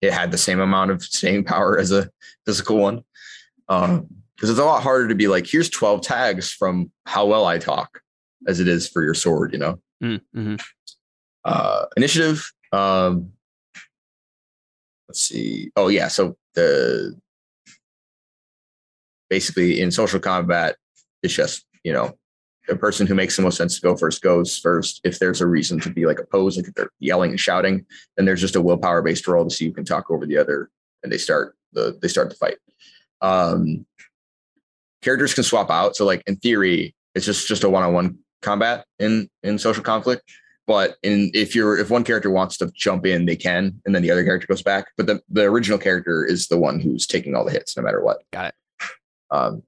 it had the same amount of staying power as a physical one. Um, because it's a lot harder to be like, here's 12 tags from how well I talk as it is for your sword, you know? Mm-hmm. uh, initiative. Um, let's see. Oh yeah, so the basically in social combat, it's just you know the person who makes the most sense to go first goes first. If there's a reason to be like opposed, like if they're yelling and shouting, then there's just a willpower based roll to see who can talk over the other, and they start the they start the fight. Um, characters can swap out, so like in theory, it's just just a one on one combat in in social conflict. But in if you're if one character wants to jump in they can and then the other character goes back. But the, the original character is the one who's taking all the hits no matter what. Got it. um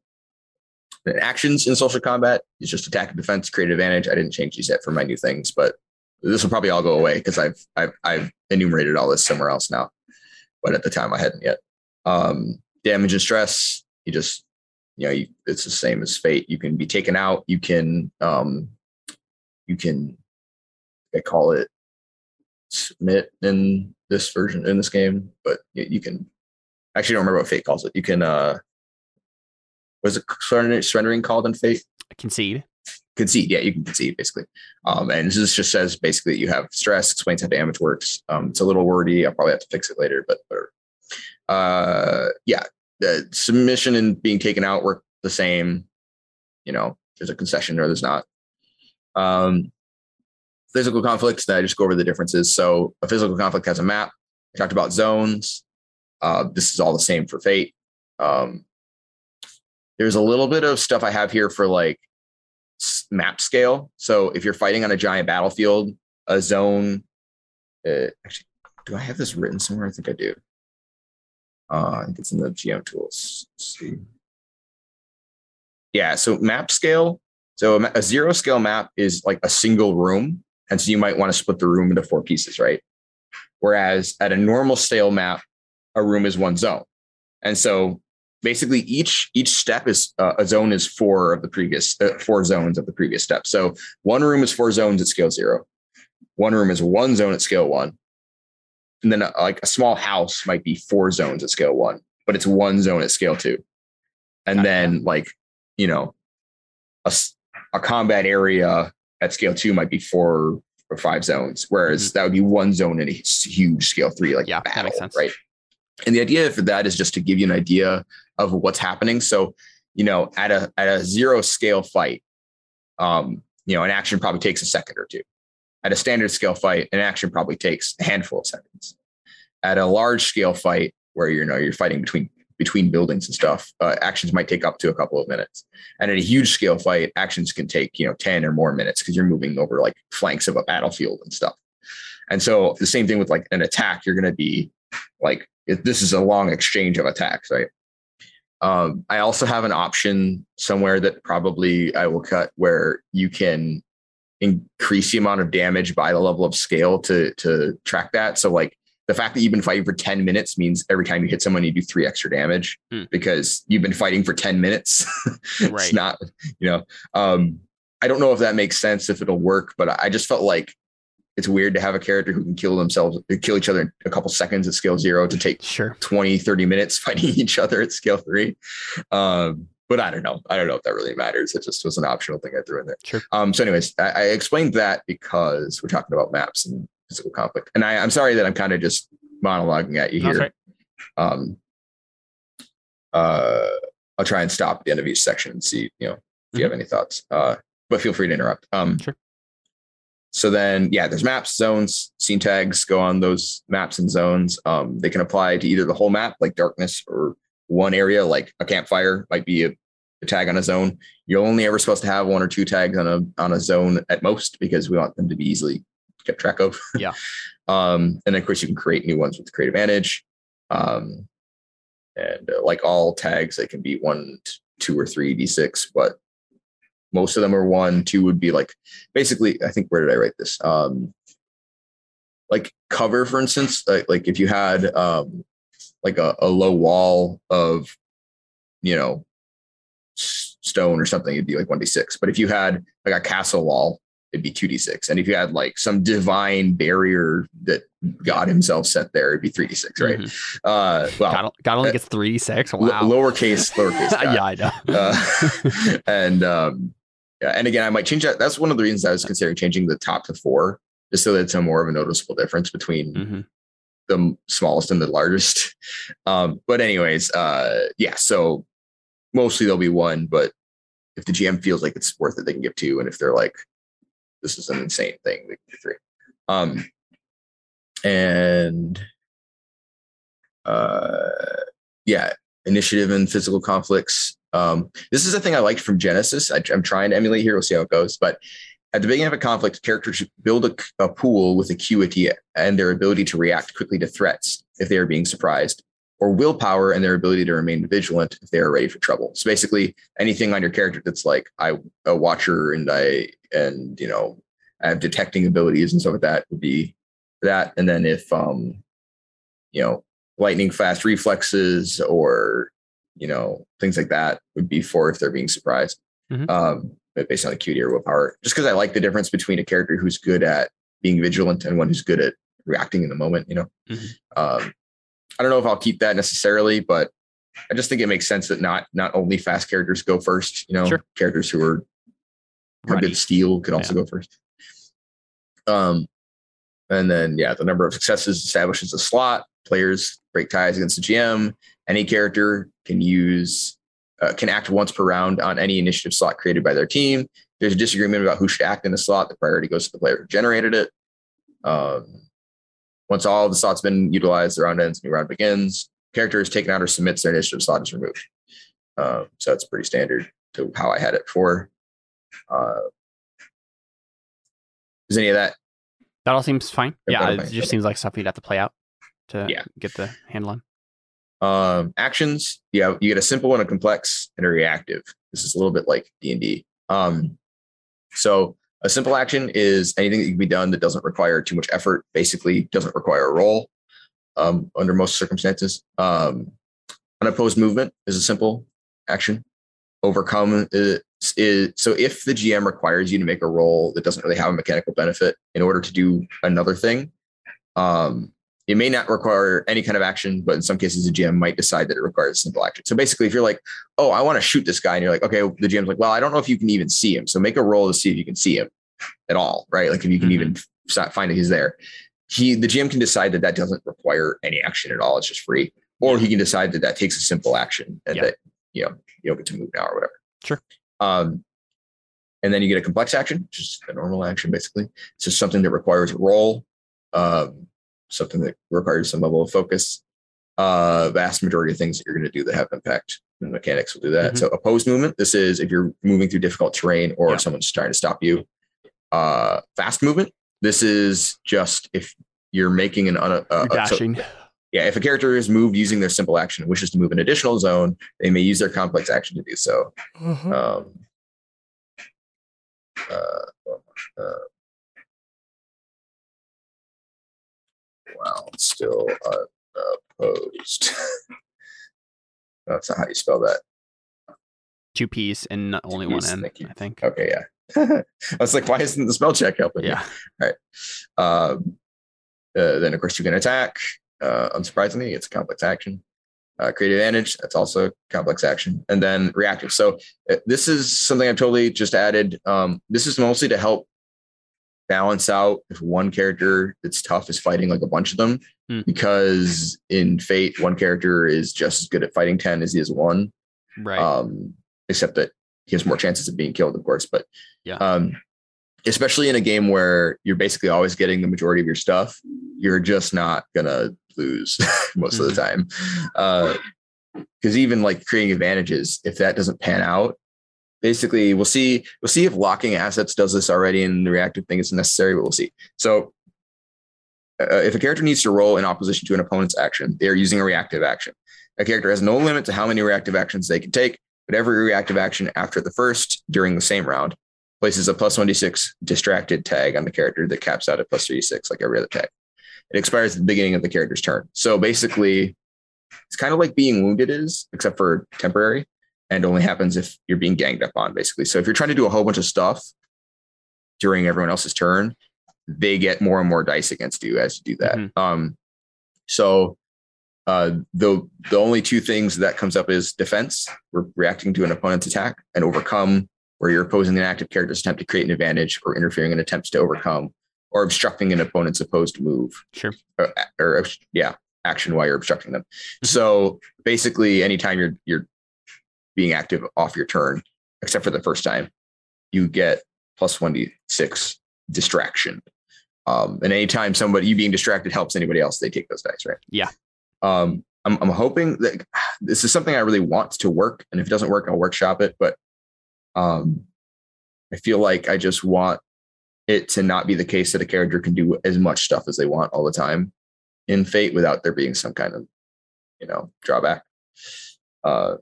actions in social combat is just attack and defense create advantage. I didn't change these yet for my new things but this will probably all go away because i've i've i've enumerated all this somewhere else now but at the time i hadn't yet. Um damage and stress you just you know you, it's the same as fate you can be taken out you can um you can I call it submit in this version in this game, but you, you can actually don't remember what Fate calls it. You can uh was it surrendering, surrendering called in Fate? Concede. Concede, yeah, you can concede basically. Um, and this just says basically you have stress, explains how damage works. Um, it's a little wordy. I'll probably have to fix it later, but whatever. Uh, yeah, the submission and being taken out work the same. You know, there's a concession or there's not. Um, physical conflicts, then I just go over the differences. So a physical conflict has a map. I talked about zones. Uh, this is all the same for Fate. Um, there's a little bit of stuff I have here for like map scale. So if you're fighting on a giant battlefield, a zone. Uh, actually, do I have this written somewhere? I think I do. Uh, I think it's in the GM tools. Let's see. Yeah, so map scale. So a, a zero scale map is like a single room, and so you might want to split the room into four pieces, right? Whereas at a normal scale map, a room is one zone, and so basically each each step is uh, a zone is four of the previous uh, four zones of the previous step. So one room is four zones at scale zero, one room is one zone at scale one, and then uh, like a small house might be four zones at scale one, but it's one zone at scale two, and then like you know a, a combat area at scale two might be four or five zones, whereas that would be one zone in a huge scale three, like Mm-hmm. Yeah, that battle, makes sense. right? And the idea for that is just to give you an idea of what's happening. So, you know, at a at a zero scale fight, um, you know, an action probably takes a second or two. At a standard scale fight, an action probably takes a handful of seconds. At a large scale fight, where you know you're fighting between between buildings and stuff, uh, actions might take up to a couple of minutes. And in a huge scale fight, actions can take you know ten or more minutes because you're moving over like flanks of a battlefield and stuff. And so the same thing with like an attack, you're going to be like this is a long exchange of attacks, right? Um, I also have an option somewhere that probably I will cut where you can increase the amount of damage by the level of scale to to track that. So like the fact that you've been fighting for 10 minutes means every time you hit someone you do three extra damage hmm. because you've been fighting for 10 minutes. [laughs] it's right. not, you know, um, I don't know if that makes sense, if it'll work, but I just felt like it's weird to have a character who can kill themselves, kill each other in a couple seconds at scale zero to take sure 20, 30 minutes [laughs] fighting each other at scale three. Um, but I don't know. I don't know if that really matters. It just was an optional thing I threw in there. Sure. Um, so, anyways, I, I explained that because we're talking about maps and physical conflict. And I, am sorry that I'm kind of just monologuing at you here. Right. Um, uh, I'll try and stop at the end of each section and see, you know, if mm-hmm. you have any thoughts. Uh, but feel free to interrupt. Um, sure. So then, yeah, there's maps, zones, scene tags go on those maps and zones. Um, they can apply to either the whole map, like darkness, or one area, like a campfire, might be a, a tag on a zone. You're only ever supposed to have one or two tags on a on a zone at most because we want them to be easily kept track of. [laughs] Yeah. um, and of course, you can create new ones with Create Advantage. Um, and uh, like all tags, they can be one, two, or three d6, but most of them are one. Two would be like basically. I think where did I write this? Um, like cover, for instance, like, like if you had um, like a, a low wall of, you know, stone or something, it'd be like one d six. But if you had like a castle wall, it'd be 2d6 and if you had like some divine barrier that god himself set there it'd be 3d6 right? Mm-hmm. uh well god, god only uh, gets 3d6 wow. l- lowercase lowercase [laughs] yeah i know. Uh, [laughs] and um yeah and again i might change that. That's one of the reasons i was considering changing the top to four just so that it's a more of a noticeable difference between mm-hmm. The smallest and the largest [laughs] um but anyways uh yeah so mostly there'll be one but if the gm feels like it's worth it they can give two and if they're like this is an insane thing. three. Um, and uh, yeah, initiative and physical conflicts. Um, this is a thing I liked from Genesys. I, am trying to emulate here. We'll see how it goes. But at the beginning of a conflict, characters should build a, a pool with acuity and their ability to react quickly to threats if they are being surprised, or willpower and their ability to remain vigilant if they are ready for trouble. So basically, anything on your character that's like I a watcher and I and you know I have detecting abilities and stuff like that would be that. And then if um you know lightning fast reflexes or you know things like that would be for if they're being surprised. Mm-hmm. Um, based on acuity or willpower. Just because I like the difference between a character who's good at being vigilant and one who's good at reacting in the moment. You know. Mm-hmm. Um, I don't know if I'll keep that necessarily, but I just think it makes sense that not not only fast characters go first. You know, sure. characters who are a good steal could also yeah. go first. Um, and then yeah, the number of successes establishes a slot. Players break ties against the GM. Any character can use uh, can act once per round on any initiative slot created by their team. There's a disagreement about who should act in the slot. The priority goes to the player who generated it. Um, once all the slots been utilized, the round ends, new round begins. Character is taken out or submits their initiative slot is removed. Uh, so that's pretty standard to how I had it for. Uh, is any of that? That all seems fine. Yeah, it just seems like stuff you'd have to play out to yeah. get the handle on. Um, actions, yeah, you get a simple and a complex and a reactive. This is a little bit like D and D. Um, so a simple action is anything that can be done that doesn't require too much effort. Basically, doesn't require a roll um, under most circumstances. Um, unopposed movement is a simple action. Overcome is, is so if the GM requires you to make a roll that doesn't really have a mechanical benefit in order to do another thing, um, it may not require any kind of action, but in some cases, the GM might decide that it requires a simple action. So basically, if you're like, oh, I want to shoot this guy, and you're like, okay, the GM's like, well, I don't know if you can even see him. So make a roll to see if you can see him at all, right? Like if you can mm-hmm. even find that he's there. He, the GM can decide that that doesn't require any action at all. It's just free. Or he can decide that that takes a simple action and that, you know, you don't get to move now or whatever. Sure. Um, and then you get a complex action, which is a normal action, basically. It's just something that requires a roll, um, something that requires some level of focus. uh, vast majority of things that you're going to do that have impact. And mechanics will do that. Mhm. So opposed movement. This is if you're moving through difficult terrain or Yeah. someone's trying to stop you. Uh, fast movement. This is just if you're making an un- uh, uh, so- Dashing. yeah, if a character is moved using their simple action and wishes to move an additional zone, they may use their complex action to do so. Um, uh, uh, wow, still uh, opposed. [laughs] That's not how you spell that. Two P's and not only one N, thank you. I think. Okay, yeah. [laughs] I was like, why isn't the spell check helping? Yeah. Um, uh, then, of course, you can attack. Uh, unsurprisingly, it's a complex action. Uh, create advantage, that's also a complex action. And then reactive. So, uh, this is something I've totally just added. Um, this is mostly to help balance out if one character that's tough is fighting like a bunch of them. Hmm. Because in Fate, one character is just as good at fighting 10 as he is one Right. um, except that he has more chances of being killed, of course. But Yeah. um, especially in a game where you're basically always getting the majority of your stuff, you're just not gonna lose [laughs] most of the time. Because even like creating advantages, if that doesn't pan out, basically we'll see we'll see if locking assets does this already, and the reactive thing is necessary, but we'll see. So. Uh, if a character needs to roll in opposition to an opponent's action, they are using a reactive action. A character has no limit to how many reactive actions they can take, but every reactive action after the first during the same round places a plus 1d6 distracted tag on the character that caps out at plus 3d6, like every other tag. It expires at the beginning of the character's turn. So basically, it's kind of like being wounded is, except for temporary, and only happens if you're being ganged up on, basically. So if you're trying to do a whole bunch of stuff during everyone else's turn, they get more and more dice against you as you do that. Mhm. Um, so uh, the the only two things that comes up is defense, re- reacting to an opponent's attack, and overcome, where you're opposing an active character's attempt to create an advantage or interfering in attempts to overcome, or obstructing an opponent's opposed move, sure. or, or yeah, action while you're obstructing them. Mhm. So basically, anytime you're you're being active off your turn, except for the first time, you get plus one d six distraction. Um, and anytime somebody you being distracted helps anybody else, they take those dice, right? Yeah. Um, I'm, I'm hoping that [sighs] this is something I really want to work, and if it doesn't work, I'll workshop it. But um, I feel like I just want it to not be the case that a character can do as much stuff as they want all the time in Fate without there being some kind of, you know, drawback. Uh,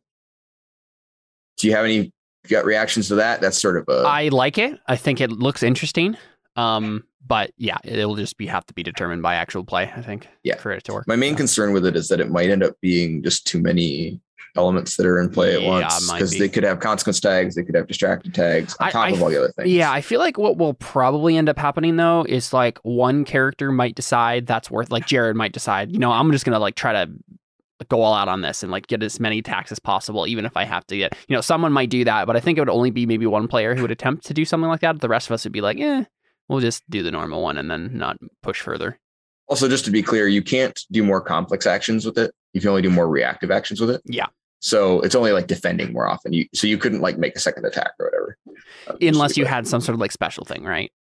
do you have any gut reactions to that? That's sort of a I like it. I think it looks interesting. Um, but yeah, it'll just be have to be determined by actual play. I think. Yeah. For it to work. My main So, concern with it is that it might end up being just too many elements that are in play at Yeah, once because be. they could have consequence tags, they could have distracted tags on I- top I of all the other things. Yeah, I feel like what will probably end up happening though is like one character might decide that's worth like Jared might decide, you know, I'm just gonna like try to go all out on this and like get as many attacks as possible, even if I have to get you know, someone might do that, but I think it would only be maybe one player who would attempt to do something like that. The rest of us would be like, eh, we'll just do the normal one and then not push further. Also, just to be clear, you can't do more complex actions with it. You can only do more reactive actions with it. Yeah. So it's only like defending more often. You so you couldn't like make a second attack or whatever. Unless you had some sort of like special thing, right?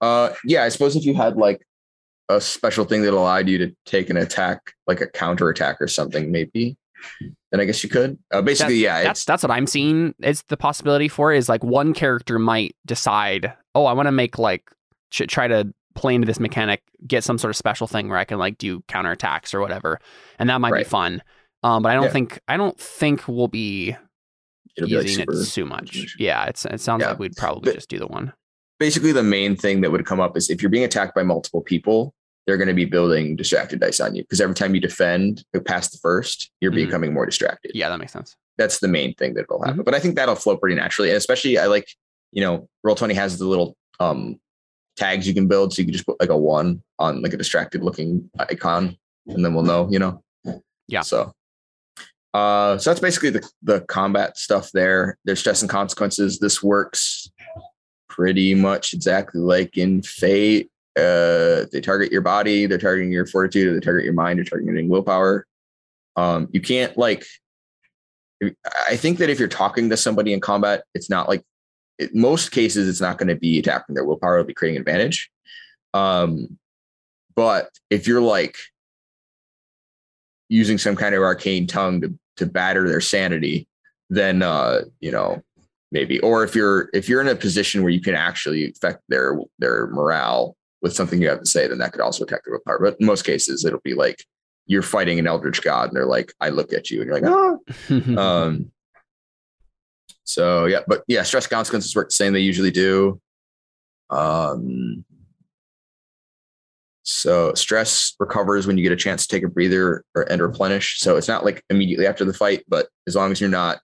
Uh, yeah, I suppose if you had like a special thing that allowed you to take an attack, like a counter attack or something, maybe, then I guess you could. Uh, basically, yeah, That's that's what I'm seeing. It's the possibility for is like one character might decide, oh, I want to make like should try to play into this mechanic, get some sort of special thing where I can like do counter attacks or whatever, and that might be fun. Um, but I don't Yeah. think I don't think we'll be it'll be like using it too much. Yeah, it's it sounds Yeah. like we'd probably But- just do the one. Basically, the main thing that would come up is if you're being attacked by multiple people, they're going to be building distracted dice on you because every time you defend past the first, you're Mhm. becoming more distracted. Yeah, that makes sense. that's the main thing that will happen. Mm-hmm. But I think that'll flow pretty naturally. And especially I like, you know, Roll Twenty has the little um tags you can build. So you can just put like a one on like a distracted looking icon, and then we'll know, you know. Yeah. So uh so that's basically the the combat stuff there. There's stress and consequences. This works pretty much exactly like in Fate. Uh they target your body, they're targeting your fortitude, they target your mind, they're targeting willpower. Um, you can't like I think that if you're talking to somebody in combat, it's not like most cases it's not going to be attacking their willpower, it'll be creating advantage. Um, but if you're like using some kind of arcane tongue to, to batter their sanity, then uh, you know, maybe. Or if you're if you're in a position where you can actually affect their their morale with something you have to say, then that could also attack their willpower. But in most cases, it'll be like you're fighting an eldritch god, and they're like, "I look at you," and you're like, "Ah." [laughs] um. So yeah, but yeah, stress consequences work the same they usually do. Um. So stress recovers when you get a chance to take a breather or and replenish. So it's not like immediately after the fight, but as long as you're not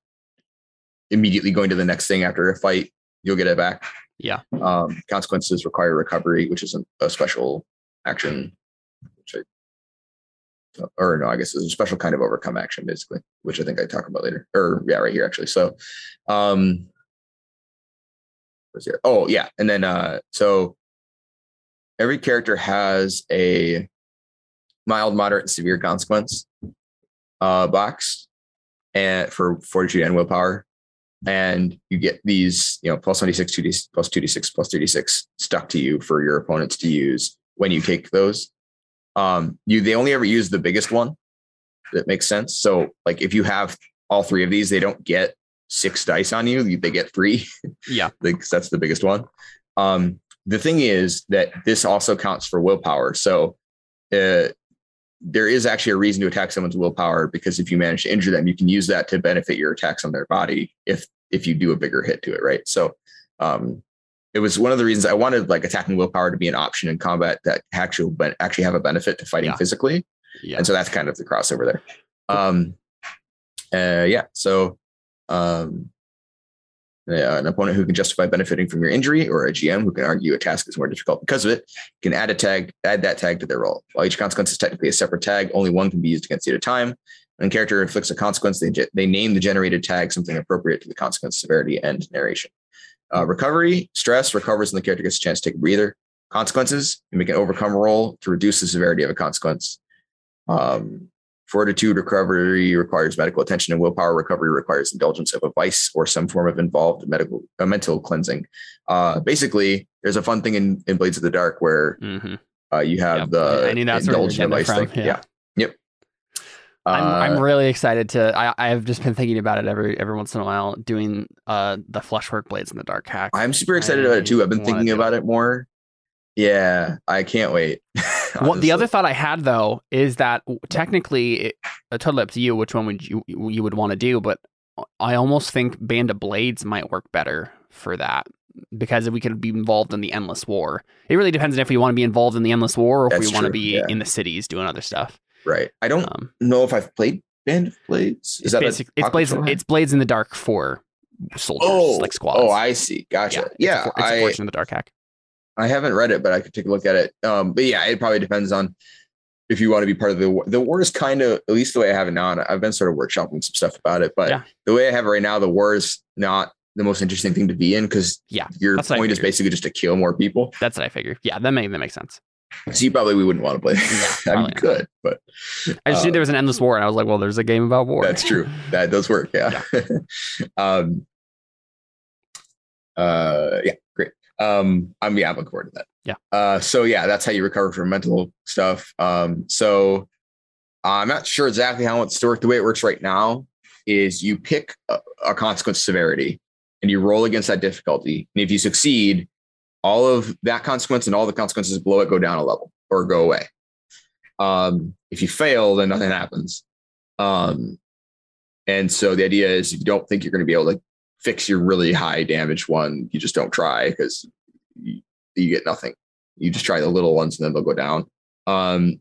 immediately going to the next thing after a fight, you'll get it back. Yeah. Um, consequences require recovery, which is a, special action, which I, or no, I guess it's a special kind of overcome action, basically, which I think I talk about later. Or yeah, right here actually. So, um? Oh yeah, and then uh, so every character has a mild, moderate, and severe consequence uh, box, and for fortitude and willpower and you get these, you know, plus 96, 2d, plus 2d6, plus 2d6 stuck to you for your opponents to use when you take those. Um, you they only ever use the biggest one. That makes sense. So, like, if you have all three of these, they don't get six dice on you; they get three. [laughs] Yeah. Like, that's the biggest one. Um, the thing is that this also counts for willpower. So, uh, there is actually a reason to attack someone's willpower because if you manage to injure them, you can use that to benefit your attacks on their body if if you do a bigger hit to it, right? So um it was one of the reasons I wanted like attacking willpower to be an option in combat that actually but actually have a benefit to fighting Yeah. physically. Yeah. And so that's kind of the crossover there. Um uh yeah, so um yeah, an opponent who can justify benefiting from your injury or a GM who can argue a task is more difficult because of it can add a tag, add that tag to their roll. While each consequence is technically a separate tag, only one can be used against you at a time. When a character inflicts a consequence, they, they name the generated tag something appropriate to the consequence severity and narration. Uh, recovery, stress recovers when the character gets a chance to take a breather. Consequences, you make an overcome roll to reduce the severity of a consequence. Um, fortitude recovery requires medical attention, and willpower recovery requires indulgence of a vice or some form of involved medical uh, mental cleansing. Uh, basically, there's a fun thing in, in Blades of the Dark where Mhm. uh, you have Yep. the I knew that's where you were indulgent getting vice from, thing. yeah. Yep. I'm, I'm Uh, really excited to. I I've just been thinking about it every every once in a while, doing uh the fleshwork blades in the dark hack. I'm super excited about it too. I've been thinking about it more. Yeah, I can't wait. [laughs] Well, the other thought I had though is that technically, it, uh, totally up to you which one would you you would want to do, but I almost think Band of Blades might work better for that because we could be involved in the endless war. It really depends on if we want to be involved in the endless war or if That's we want to be yeah. in the cities doing other stuff. right. I don't Um, know if I've played Band of Blades. Is it's, that a basic, it's blades. It's blades in the dark for soldiers, oh like squads. Oh, I see. Gotcha. it's Yeah, for- it's a I Forged in the Dark hack. I haven't read it, but I could take a look at it. Um, but yeah, it probably depends on if you want to be part of the war. The war is kind of at least the way I have it now. And I've been sort of workshopping some stuff about it, but Yeah. the way I have it right now, the war is not the most interesting thing to be in because Yeah, your that's what I point is basically just to kill more people. That's what I figured. Yeah, that may that makes sense. So you probably we wouldn't want to play. Yeah, [laughs] I mean, you could, but I just knew Uh, there was an endless war, and I was like, well, there's a game about war. That's true. That does work. Yeah. [laughs] [laughs] um, uh, yeah. Um, I'm yeah, I'm looking forward to that. Yeah. Uh, so yeah, that's how you recover from mental stuff. Um, so I'm not sure exactly how it's to work. The way it works right now is you pick a, a consequence severity and you roll against that difficulty. And if you succeed, all of that consequence and all the consequences below it go down a level or go away. Um, if you fail, then nothing happens. Um, and so the idea is if you don't think you're going to be able to fix your really high damage one, you just don't try because you, you get nothing. You just try the little ones and then they'll go down. Um,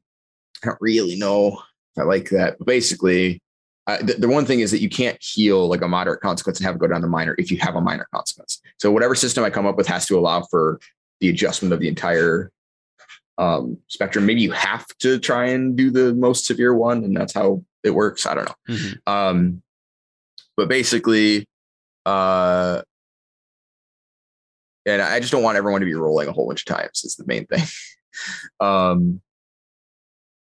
I don't really know if I like that. But basically, uh, the, the one thing is that you can't heal like a moderate consequence and have it go down to minor if you have a minor consequence. So whatever system I come up with has to allow for the adjustment of the entire um, spectrum. Maybe you have to try and do the most severe one, and that's how it works. I don't know. Mhm. Um, but basically, uh, and I just don't want everyone to be rolling a whole bunch of times. Is the main thing. [laughs] um,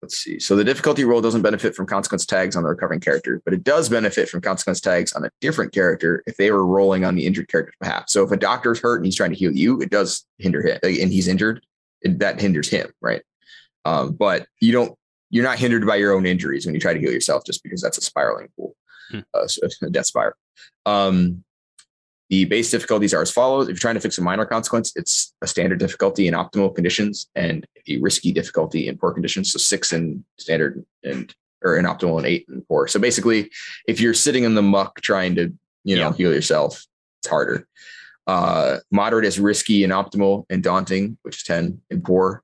let's see. So the difficulty roll doesn't benefit from consequence tags on the recovering character, but it does benefit from consequence tags on a different character if they were rolling on the injured character's behalf. So if a doctor's hurt and he's trying to heal you, it does hinder him, and he's injured. It, that hinders him, right? Um, but you don't you're not hindered by your own injuries when you try to heal yourself, just because that's a spiraling pool, Hmm. uh, so [laughs] a death spiral. Um, the base difficulties are as follows: If you're trying to fix a minor consequence, it's a standard difficulty in optimal conditions and a risky difficulty in poor conditions. So six in standard and or in optimal and eight and poor. So basically, if you're sitting in the muck trying to you know Yeah. heal yourself, it's harder. Uh, moderate is risky and optimal and daunting, which is 10 in poor.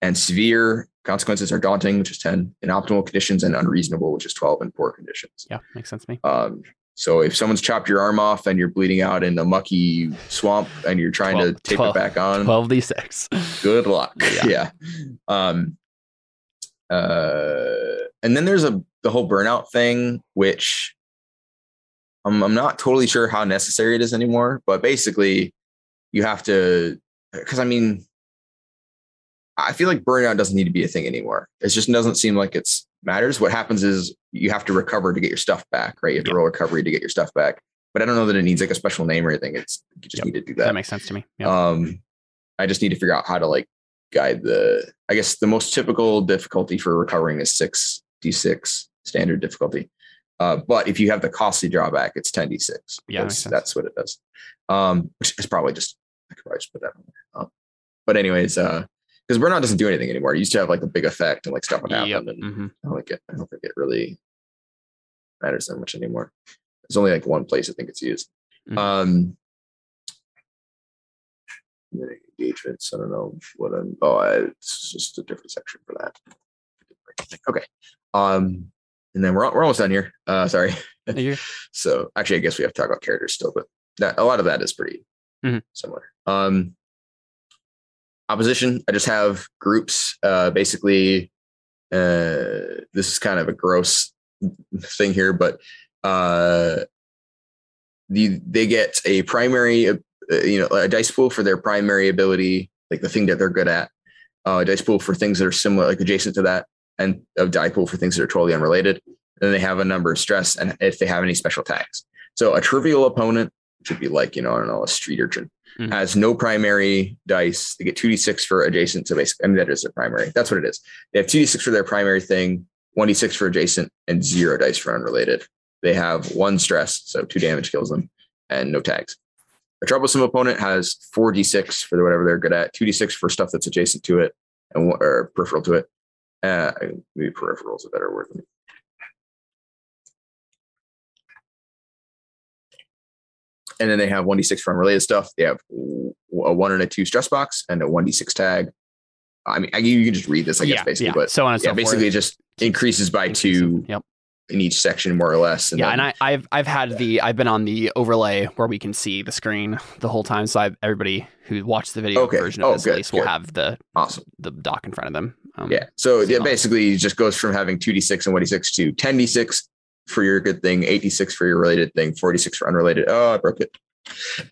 And severe consequences are daunting, which is 10 in optimal conditions, and unreasonable, which is 12 in poor conditions. Yeah, makes sense to me. Um, so if someone's chopped your arm off and you're bleeding out in a mucky swamp and you're trying Twelve- to tape twelve- it back on, Twelve d six. good luck. Yeah. [laughs] Yeah. Um, uh, and then there's a the whole burnout thing, which I'm I'm not totally sure how necessary it is anymore. But basically, you have to because I mean, I feel like burnout doesn't need to be a thing anymore. It just doesn't seem like it's matters. What happens is you have to recover to get your stuff back, right? You have to Yep. roll recovery to get your stuff back. But I don't know that it needs like a special name or anything. It's you just Yep. need to do That That makes sense to me. Yeah. um, I just need to figure out how to like guide the. I guess the most typical difficulty for recovering is six d six standard difficulty. Uh, but if you have the costly drawback, it's ten d six. Yeah, makes that's what it does. Um, which is probably just I could probably just put that on there. Um, but anyways, uh, because burnout doesn't do anything anymore. It used to have like a big effect and like stuff would happen, Yep. and Mhm. I don't think it. I don't think it really matters that much anymore. There's only like one place I think it's used. Mhm. Um, engagements. I don't know what I'm. Oh, I, it's just a different section for that. Okay. Um, and then we're we're almost done here. Uh, sorry. [laughs] So actually, I guess we have to talk about characters still, but that a lot of that is pretty Mhm. similar. Um, opposition. I just have groups. Uh, basically, uh, this is kind of a gross thing here, but uh, the they get a primary, uh, you know, a dice pool for their primary ability, like the thing that they're good at. Uh, a dice pool for things that are similar, like adjacent to that, and a die pool for things that are totally unrelated. Then they have a number of stress, and if they have any special tags. So a trivial opponent should be like, you know, I don't know, a street urchin Mhm. has no primary dice. They get 2d6 for adjacent So basically, I mean, that is their primary. That's what it is. They have 2d6 for their primary thing, 1d6 for adjacent, and zero dice for unrelated. They have one stress, so two damage kills them, and no tags. A troublesome opponent has 4d6 for whatever they're good at, 2d6 for stuff that's adjacent to it, and or peripheral to it. Uh, maybe peripheral is a better word. And then they have 1d6 for unrelated stuff. They have a one and a two stress box and a 1d6 tag. I mean, I, you can just read this, I guess, yeah, basically, yeah. but so on and yeah, so basically it just increases by two Yep. in each section, more or less. yeah, then- and I, I've I've had the I've been on the overlay where we can see the screen the whole time. So I've, everybody who watched the video Okay. version of Oh, this good, at least will have the awesome. the doc in front of them. Um, Yeah. So so yeah, basically it just goes from having 2d6 and 1d6 to 10d6 for your good thing, 8d6 for your related thing, 46 for unrelated. Oh, I broke it.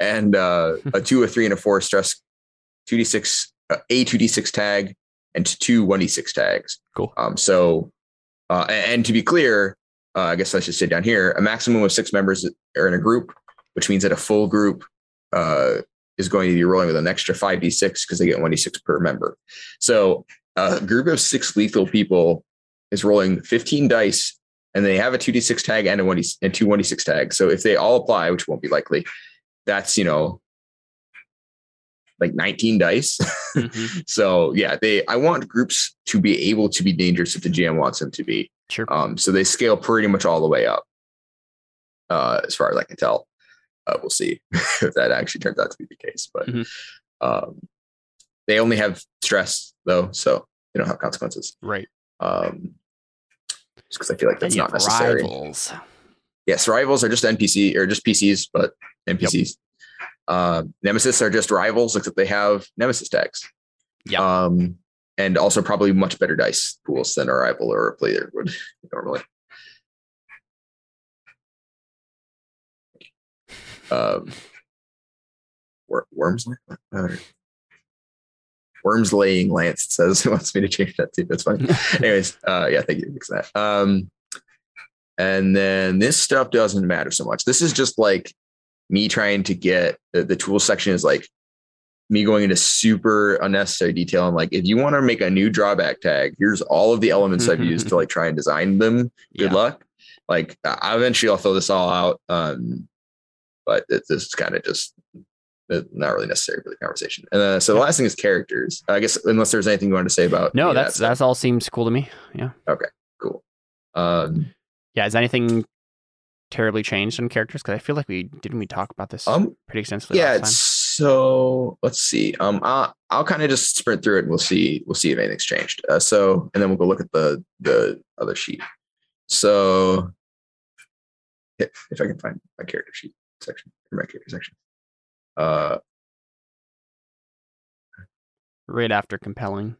And uh, a two, a three, and a four stress 2d6, uh, a 2d6 tag, and two 1d6 tags. Cool. Um, so, uh, and, and to be clear, uh, I guess I should say down here, a maximum of six members are in a group, which means that a full group uh, is going to be rolling with an extra 5d6 because they get 1d6 per member. So a group of six lethal people is rolling 15 dice and they have a 2d6 tag and a 1d and two 1d6 tags. So if they all apply, which won't be likely, that's, you know, like 19 dice. [laughs] Mhm. so yeah, they I want groups to be able to be dangerous if the GM wants them to be. Sure. Um, so they scale pretty much all the way up. Uh, as far as I can tell. Uh, we'll see [laughs] if that actually turns out to be the case. But Mhm. um, they only have stress though, so they don't have consequences. Right. Um, just because I feel like that's not necessary. Rivals. Yes, rivals are just NPC or just PCs, but NPCs. Uh, Nemesis are just rivals, except they have Nemesis tags. Yep. Um, and also probably much better dice pools than a rival or a player would normally. [laughs] Um, wor- worms, worms laying lance says [laughs] he wants me to change that too. That's fine. [laughs] Anyways, uh, yeah, thank you for that. Um, and then this stuff doesn't matter so much. This is just like me trying to get the, the tool section is like me going into super unnecessary detail. I'm like, if you want to make a new drawback tag, here's all of the elements I've used to [laughs] like try and design them. Good Yeah. luck. Like I eventually I'll throw this all out. Um, but this is kind of just not really necessary for the conversation. And then, so the last thing is characters. I guess unless there's anything you wanted to say about No, of that that's that's all seems cool to me. Yeah. Okay. Cool. Um, Yeah. Is anything terribly changed in characters? Because I feel like we didn't we talk about this um, pretty extensively yeah. last time. So let's see. Um, I'll, I'll kind of just sprint through it. and We'll see. We'll see if anything's changed. Uh, so, and then we'll go look at the the other sheet. So, if, if I can find my character sheet section or my character section. Uh, Right after compelling.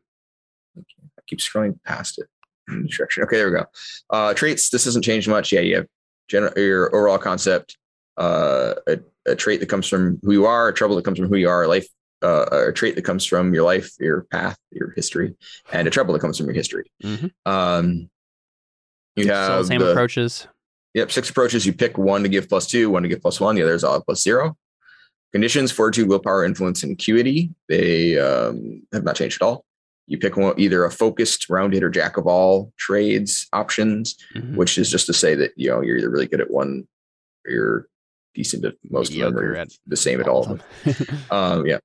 Okay. I keep scrolling past it. in [clears throat] the Direction. Okay, there we go. Uh, traits. This hasn't changed much. Yeah, you have general your overall concept. Uh, a, a trait that comes from who you are, a trouble that comes from who you are, a life, uh, a trait that comes from your life, your path, your history, and a trouble that comes from your history. Mhm. Um, you so have the same the- approaches. Yep, six approaches. You pick one to give plus two, one to give plus one. The others all plus zero. Conditions: fortitude, willpower, influence, and acuity. They um, have not changed at all. You pick one, either a focused, rounded, or jack of all trades options, Mhm. which is just to say that you know you're either really good at one, or you're decent at most of them, or the same at all of them. [laughs] Um, yeah.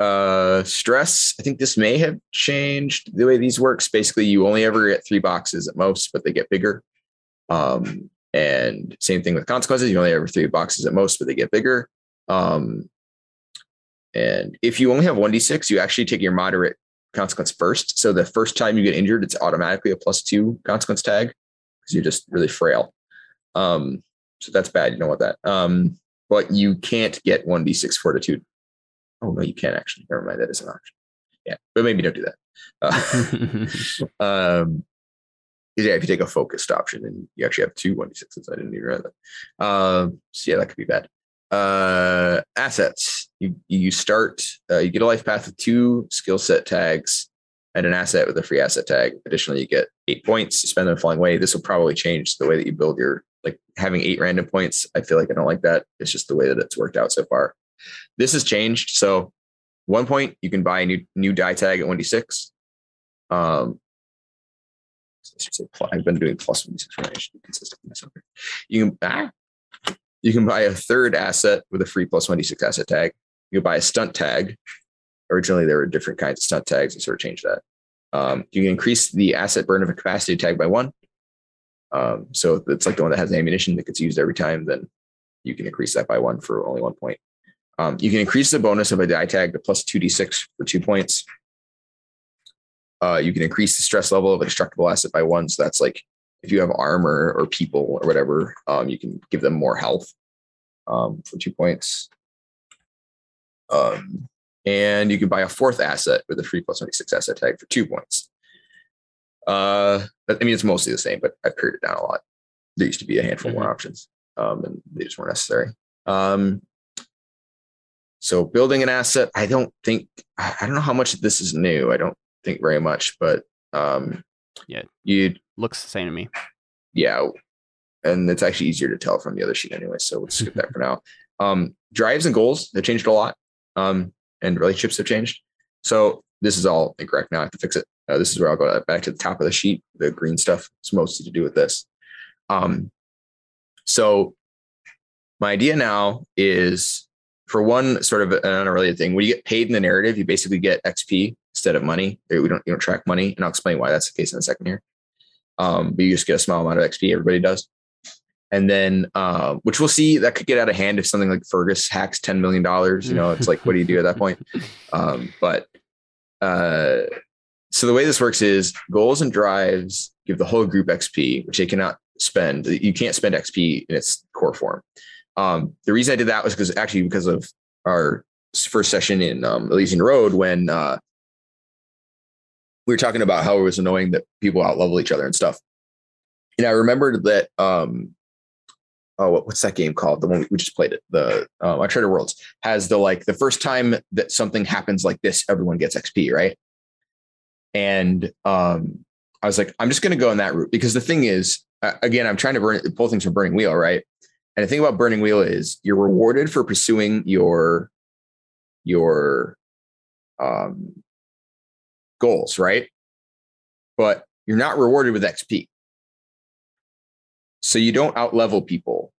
Uh, stress. I think this may have changed the way these works. Basically, you only ever get three boxes at most, but they get bigger. Um, and same thing with consequences. You only ever three boxes at most, but they get bigger. Um, and if you only have one d six, you actually take your moderate consequence first. So the first time you get injured, it's automatically a plus two consequence tag because you're just really frail. Um, so that's bad. You don't want that. Um, but you can't get one d six fortitude Oh no, you can't actually. Never mind, that is an option. Yeah, but maybe don't do that. [laughs] Uh, [laughs] um, yeah, if you take a focused option and you actually have two one d sixes, I didn't even realize that. Um, so yeah, that could be bad. Uh, assets. You you start. Uh, you get a life path with two skill set tags and an asset with a free asset tag. Additionally, you get eight points. You spend them flying away. This will probably change the way that you build your like having eight random points. I feel like I don't like that. It's just the way that it's worked out so far. This has changed. So one point you can buy a new new die tag at 1d6. Um I should say pl- I've been doing plus 1d6 right. I should be consistent with myself. here. You can ah, you can buy a third asset with a free plus 1d6 asset tag. You can buy a stunt tag. Originally there were different kinds of stunt tags. and sort of changed that. Um, you can increase the asset burn of a capacity tag by one. Um, so it's like the one that has ammunition that gets used every time, then you can increase that by one for only one point. Um, you can increase the bonus of a die tag to plus 2d6 for two points. Uh, you can increase the stress level of a destructible asset by one. So that's like if you have armor or people or whatever, um, you can give them more health um, for two points. Um, and you can buy a fourth asset with a free plus 2d6 asset tag for two points. Uh, I mean, it's mostly the same, but I've pared it down a lot. There used to be a handful more options, um, and they just weren't necessary. Um, so building an asset, I don't think I I don't know how much this is new. I don't think very much, but um, Yeah. you Looks the same to me. yeah, and it's actually easier to tell from the other sheet anyway. So we'll skip that for now. [laughs] Um, drives and goals have changed a lot, um, and relationships have changed. So this is all incorrect now. I have to fix it. Uh, this is where I'll go back to the top of the sheet. The green stuff is mostly to do with this. Um, so my idea now is for one sort of an unrelated thing. When you get paid in the narrative, you basically get XP instead of money. We don't you don't track money, and I'll explain why that's the case in a second here. Um, but you just get a small amount of XP. Everybody does. And then, uh, which we'll see that could get out of hand if something like Fergus hacks $10 million. You know, it's like, what do you do at that point? [laughs] Um, but uh, so the way this works is goals and drives give the whole group XP, which they cannot spend. You can't spend XP in its core form. Um, the reason I did that was because actually because of our first session in um, Elysian Road when uh, we were talking about how it was annoying that people outlevel each other and stuff. And I remembered that um, oh, what, what's that game called? The one we just played it. The um, Uncharted Worlds has the like the first time that something happens like this, everyone gets XP, right? And um, I was like, I'm just to go in that route because the thing is, again, I'm trying to burn pull things from Burning Wheel, right? And the thing about Burning Wheel is you're rewarded for pursuing your your um, goals, right? But you're not rewarded with XP. So you don't outlevel people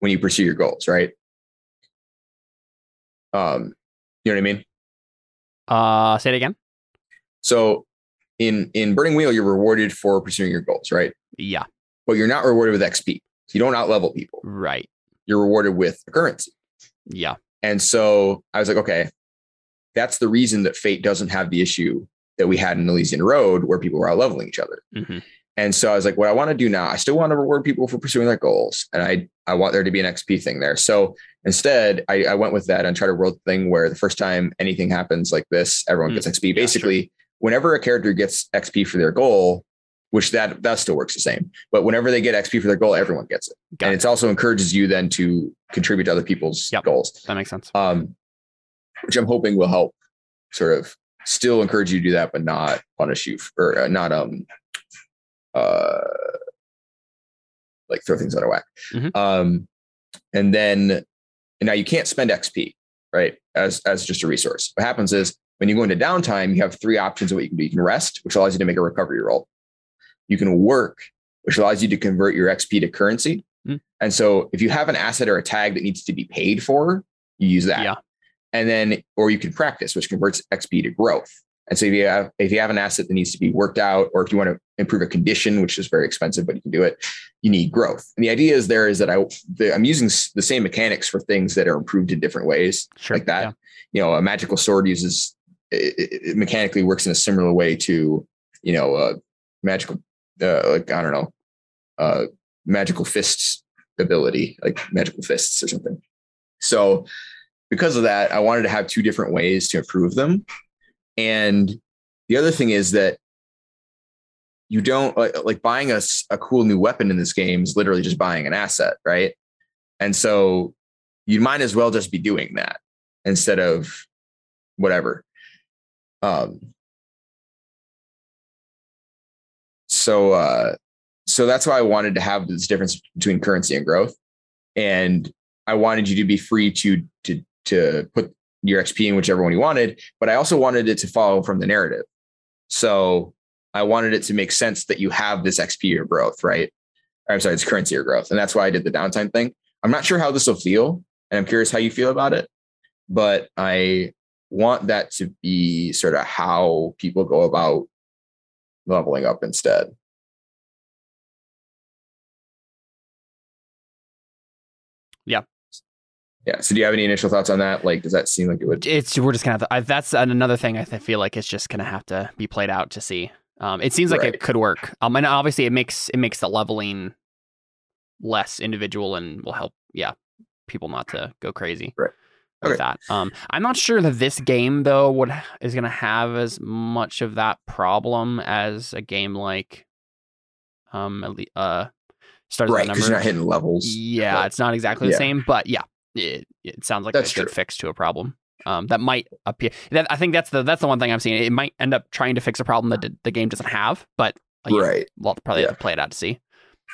when you pursue your goals, right? Um, you know what I mean? Uh, say it again. So in in Burning Wheel, you're rewarded for pursuing your goals, right? Yeah. But you're not rewarded with XP. So you don't outlevel people. Right. You're rewarded with currency. Yeah. And so I was like, okay, that's the reason that Fate doesn't have the issue that we had in Elysian Road where people were out leveling each other. hmm And so I was like, what I want to do now, I still want to reward people for pursuing their goals. And I I want there to be an XP thing there. So instead, I, I went with that and tried to roll thing where the first time anything happens like this, everyone Mm. gets XP. Yeah, Basically, whenever a character gets XP for their goal, which that that still works the same. But whenever they get XP for their goal, everyone gets it. Got and it. it also encourages you then to contribute to other people's Yep. goals. That makes sense. Um, which I'm hoping will help sort of still encourage you to do that, but not punish you f- or uh, not um uh like throw things out of whack. Mhm. Um, and then and now you can't spend XP right as as just a resource. What happens is when you go into downtime, you have three options of what you can do. You can rest, which allows you to make a recovery roll. You can work, which allows you to convert your XP to currency. Mm. And so if you have an asset or a tag that needs to be paid for, you use that Yeah. And then or you can practice which converts xp to growth and so if you have if you have an asset that needs to be worked out or if you want to improve a condition which is very expensive but you can do it you need growth and the idea is there is that i the, i'm using the same mechanics for things that are improved in different ways Sure. like that Yeah. you know a magical sword uses it, it- it mechanically works in a similar way to you know uh magical uh, like i don't know uh magical fists ability like magical fists or something so because of that i wanted to have two different ways to improve them. And the other thing is that you don't like, like buying a cool new weapon in this game is literally just buying an asset right? And so you might as well just be doing that instead of whatever. Um so uh so that's why i wanted to have this difference between currency and growth. And i wanted you to be free to to to put your xp in whichever one you wanted but i also wanted it to follow from the narrative. So i wanted it to make sense that you have this xp or growth right? I'm sorry it's currency or growth and that's why i did the downtime thing. I'm not sure how this will feel and i'm curious how you feel about it but i want that to be sort of how people go about leveling up instead yeah so do you have any initial thoughts on that like does that seem like it would It's we're just gonna have to. I, that's another thing I feel like it's just gonna have to be played out to see. Um, it seems like Right. it could work. Um, and obviously it makes it makes the leveling less individual and will help. Yeah, people not to go crazy. Right. With Okay. that, um, I'm not sure that this game though would is gonna have as much of that problem as a game like, um, uh, Stars right because you're not hitting levels Yeah, it's not exactly the Yeah. same, but yeah, it, it sounds like That's a good true. fix to a problem. Um, that might appear. That I think that's the that's the one thing I'm seeing. It might end up trying to fix a problem that the, the game doesn't have, but know, right we'll probably Yeah. have to play it out to see.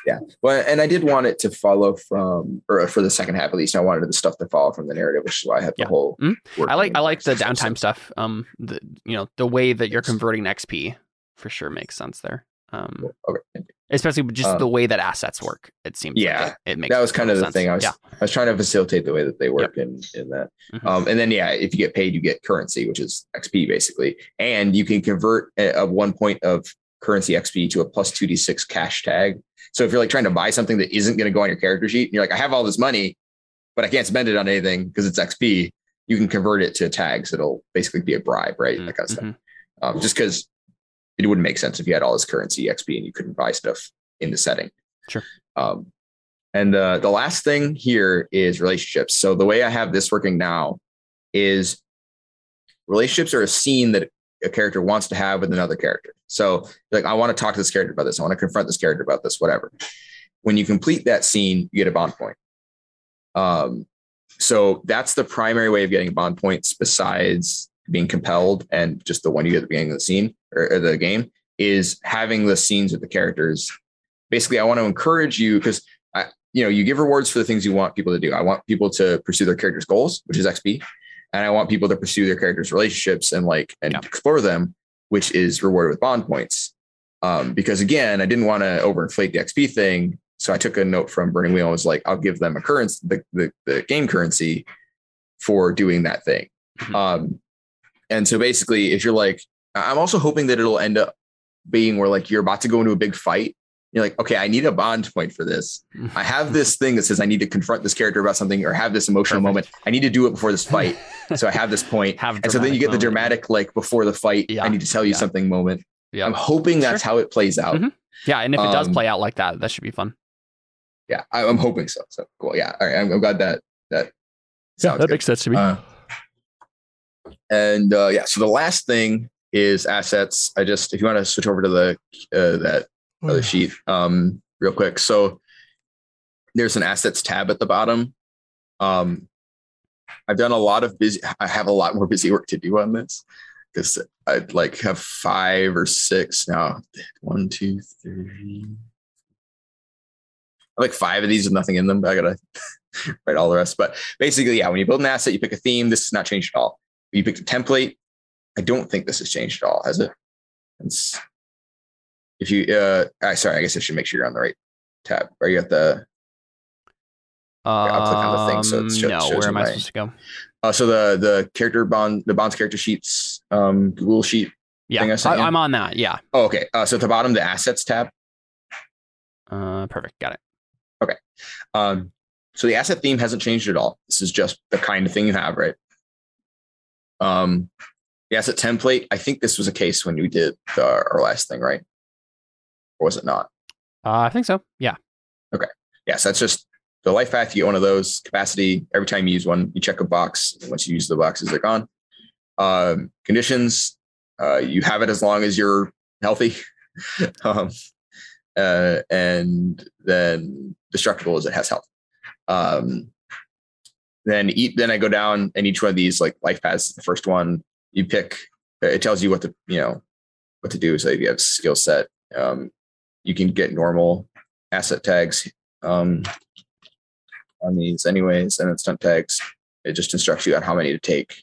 Yeah, well, and I did want it to follow from, or for the second half at least, I wanted the stuff to follow from the narrative, which is why I had the Yeah. whole. Mhm. I like I like the downtime stuff. Um, the you know the way that you're converting XP for sure makes sense there. Um, Okay, especially just Um, the way that assets work. It seems Yeah, like it, it makes that was kind of the sense. thing. I was yeah. I was trying to facilitate the way that they work in in that. Mhm. Um, and then yeah, if you get paid, you get currency, which is XP basically, and you can convert a, a one point of currency XP to a plus two d six cash tag. So if you're like trying to buy something that isn't going to go on your character sheet, and you're like, I have all this money, but I can't spend it on anything because it's XP. You can convert it to tags. It'll basically be a bribe, right? That kind of stuff. Um, just because it wouldn't make sense if you had all this currency XP and you couldn't buy stuff in the setting. Sure. Um, and the the last thing here is relationships. So the way I have this working now is relationships are a scene that a character wants to have with another character. So like I want to talk to this character about this. I want to confront this character about this, whatever. When you complete that scene, you get a bond point. Um, so that's the primary way of getting bond points besides being compelled and just the one you get at the beginning of the scene or, or the game is having the scenes with the characters. Basically, I want to encourage you because I, you know, you give rewards for the things you want people to do. I want people to pursue their characters' goals, which is XP. and I want people to pursue their characters' relationships and like and Yeah. explore them, which is rewarded with bond points. Um, because again, I didn't want to overinflate the XP thing, so I took a note from Burning Wheel. and was like, I'll give them a currency, the, the the game currency, for doing that thing. Mhm. Um, and so basically, if you're like, I'm also hoping that it'll end up being where like you're about to go into a big fight. You're like, okay, I need a bond point for this. I have this thing that says I need to confront this character about something or have this emotional Perfect. moment. I need to do it before this fight. [laughs] so I have this point. Have And so then you get the dramatic like before the fight, Yeah, I need to tell you yeah. something moment. Yeah. I'm hoping that's how it plays out. Mhm. Yeah, and if it does Um, play out like that, that should be fun. Yeah, I, I'm hoping so. So cool. Yeah. All right. I'm, I'm glad that that sounds good. Makes sense to Uh, and uh, yeah, so the last thing is assets. I just if you want to switch over to the uh, that other sheet um, real quick. So there's an assets tab at the bottom. Um, I've done a lot of busy. I have a lot more busy work to do on this because I'd like have five or six now. One, two, three. I have like five of these with nothing in them. But I gotta [laughs] write all the rest. But basically, yeah, when you build an asset, you pick a theme. This is not changed at all. You picked a template. I don't think this has changed at all, has it? It's, if you, uh, I sorry, I guess I should make sure you're on the right tab. Are you at the? I'll click on the thing so it Um, shows- no, shows where am I my- supposed to go? Uh, so the the character bond, the bonds character sheets, um, Google sheet. Yeah, thing I I'm on that. Yeah, Oh, okay. Uh, so at the bottom, the assets tab. uh, perfect. Got it. Okay. Um, so the asset theme hasn't changed at all. This is just the kind of thing you have, right? Um, the asset template. I think this was a case when we did the, our last thing, right? Or was it not? Uh, I think so. Yeah. Okay. Yes, that's just the life path. You get one of those capacity. Every time you use one, you check a box. Once you use the boxes, they're gone. Um, conditions. Uh, you have it as long as you're healthy. [laughs] um, uh, and then destructible as it has health. Um, then eat. Then I go down, and each one of these like life paths. The first one you pick. It tells you what to you know what to do. So if you have skill set, um, you can get normal asset tags um, on these anyways, and then stunt tags. It just instructs you on how many to take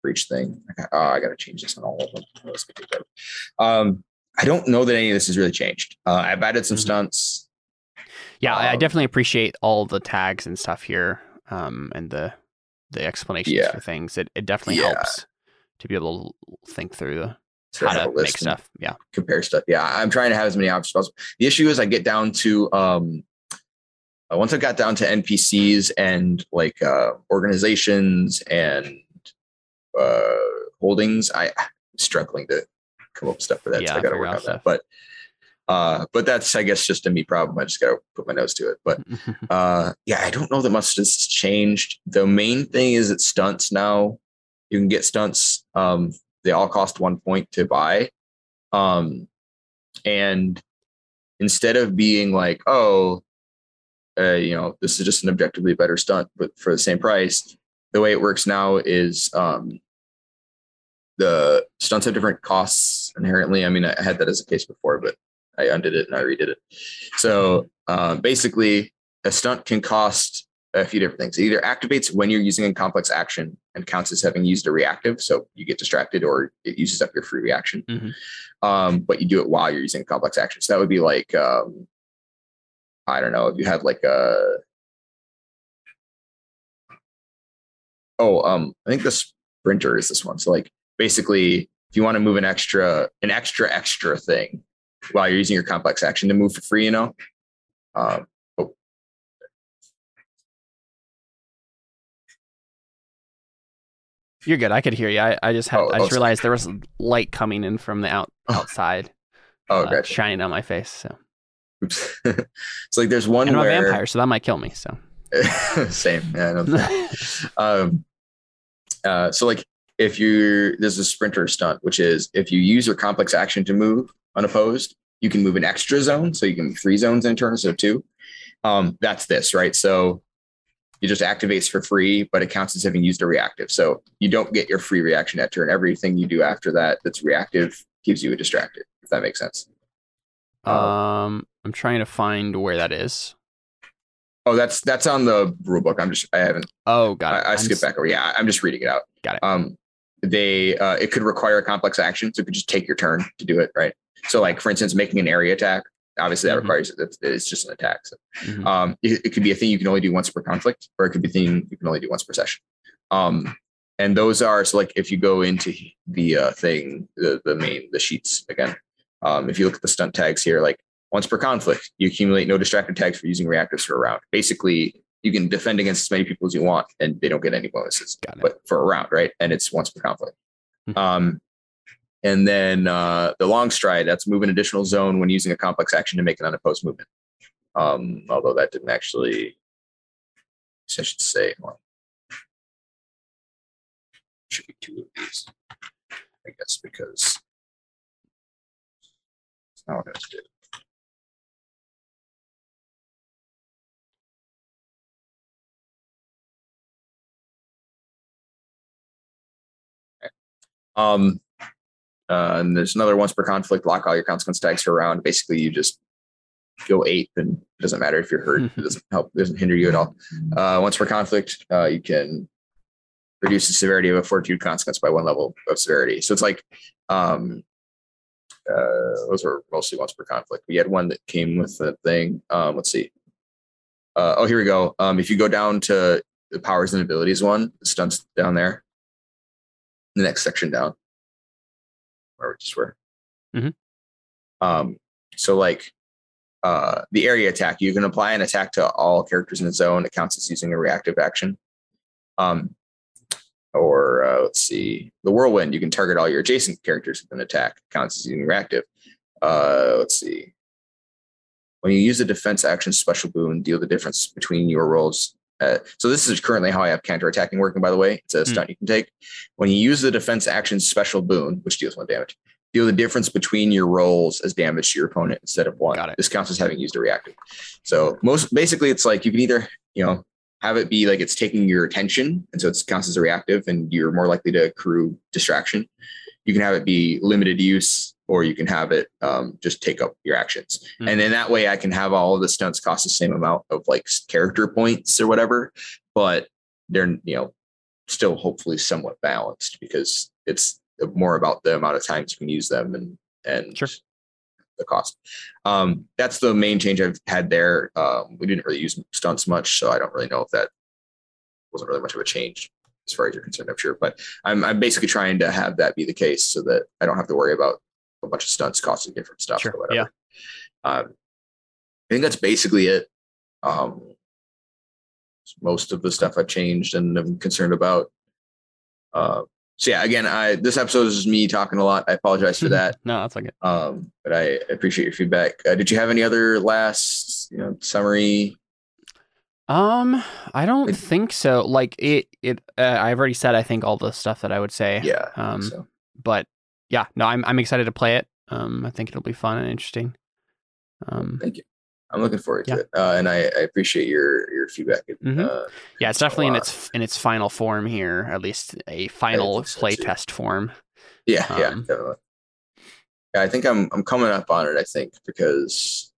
for each thing. Oh, I got to change this on all of them. Let's get to that. Um, I don't know that any of this has really changed. Uh, I've added some Mhm. stunts. Yeah, I I Um, definitely appreciate all the tags and stuff here, um, and the the explanations Yeah. for things. It it definitely Yeah. helps to be able to think through the, how to make stuff. Yeah. compare stuff. Yeah, I'm trying to have as many options possible. The issue is I get down to um, uh, once I got down to NPCs and like uh, organizations and uh, holdings, I, I'm struggling to come up with stuff for that. Yeah, so I got to work on that. But uh, but that's I guess just a me problem. I just got to put my nose to it. But [laughs] uh, yeah, I don't know that much has changed. The main thing is that stunts now you can get stunts. Um, they all cost one point to buy. Um, and instead of being like, oh, uh, you know, this is just an objectively better stunt, but for the same price, the way it works now is um, the stunts have different costs inherently. I mean, I had that as a case before, but I undid it and I redid it. So uh, basically, a stunt can cost a few different things. It either activates when you're using a complex action and counts as having used a reactive, so you get distracted, or it uses up your free reaction. Mhm. Um, but you do it while you're using a complex action. So that would be like, um, I don't know, if you had like a oh, um, I think the sprinter is this one. So like basically, if you want to move an extra, an extra extra thing while you're using your complex action to move for free, you know. Um, You're good. I could hear you. I, I just had Oh, I oh, just sorry. realized there was light coming in from the out Oh. [laughs] outside, Oh, uh, gotcha. shining on my face. So Oops. [laughs] it's like there's one and I'm a vampire, so that might kill me. So [laughs] same. Yeah, um, uh, so like if you there's a sprinter stunt, which is if you use your complex action to move unopposed, you can move an extra zone, so you can move three zones in a turn instead of two. Um, that's this, right? So it just activates for free, but it counts as having used a reactive. So you don't get your free reaction at turn. Everything you do after that that's reactive gives you a distracted, if that makes sense. Uh, um, I'm trying to find where that is. Oh, that's that's on the rule book. I'm just I haven't Oh, got it. I, I skipped back over. Yeah, I'm just reading it out. Got it. Um, they uh, it could require a complex action, so it could just take your turn to do it, right? So, like for instance, making an area attack. Obviously, that Mhm. requires it's, it's just an attack. So, Mhm. um, it, it could be a thing you can only do once per conflict, or it could be a thing you can only do once per session. Um, and those are so like if you go into the uh, thing, the the main the sheets again. Um, if you look at the stunt tags here, like once per conflict, you accumulate no distracted tags for using reactors for a round. Basically, you can defend against as many people as you want, and they don't get any bonuses but for a round, right? And it's once per conflict. Mhm. And then uh, the long stride, that's move an additional zone when using a complex action to make an unopposed movement. Um, although that didn't actually, I should say, well, should be two of these, I guess, because it's not what I did. Um, uh, and there's another once per conflict, lock all your consequence tags for a round. Basically, you just go eight, and it doesn't matter if you're hurt. It doesn't [laughs] help. It doesn't hinder you at all. Uh, once per conflict, uh, you can reduce the severity of a fortitude consequence by one level of severity. So it's like, um, uh, those were mostly once per conflict. We had one that came with the thing. Um, let's see. Uh, oh, here we go. Um, if you go down to the powers and abilities one, the stunts down there, the next section down, where we just were. Mhm. Um, so like uh, the area attack, you can apply an attack to all characters in the zone. It counts as using a reactive action. Um, or uh, let's see, the whirlwind, you can target all your adjacent characters with an attack. It counts as using reactive. Uh, let's see. When you use a defense action special boon, deal the difference between your rolls. Uh, so this is currently how I have counterattacking working. By the way, it's a Hmm. stunt you can take. When you use the defense action special boon, which deals one damage, deal the difference between your rolls as damage to your opponent instead of one. Got it. This counts as having used a reactive. So most basically, it's like you can either you know have it be like it's taking your attention, and so it counts as a reactive, and you're more likely to accrue distraction. You can have it be limited use, or you can have it um, just take up your actions. Hmm. And then that way, I can have all of the stunts cost the same amount of like character points or whatever, but they're you know still hopefully somewhat balanced because it's more about the amount of times you can use them and and Sure. the cost. Um, that's the main change I've had there. Um, we didn't really use stunts much, so I don't really know if that wasn't really much of a change as far as you're concerned. I'm sure, but I'm I'm basically trying to have that be the case so that I don't have to worry about a bunch of stunts costing different stuff Sure, or whatever. Um, I think that's basically it. Um, most of the stuff I've changed and I'm concerned about. Uh, so yeah, again, I this episode is me talking a lot. I apologize for that. no, that's okay. Um, but I appreciate your feedback. Uh, did you have any other last, you know, summary? Um, I don't It- think so. Like it, it. Uh, I've already said I think all the stuff that I would say. Yeah. Um, so but yeah, no, I'm I'm excited to play it. Um, I think it'll be fun and interesting. Um, thank you. I'm looking forward Yeah. to it, uh, and I, I appreciate your your feedback. Mhm. Uh, yeah, it's definitely in its in its final form here, at least a final think so, play too. test form. yeah, yeah, Um, definitely. Yeah, I think I'm I'm coming up on it. I think because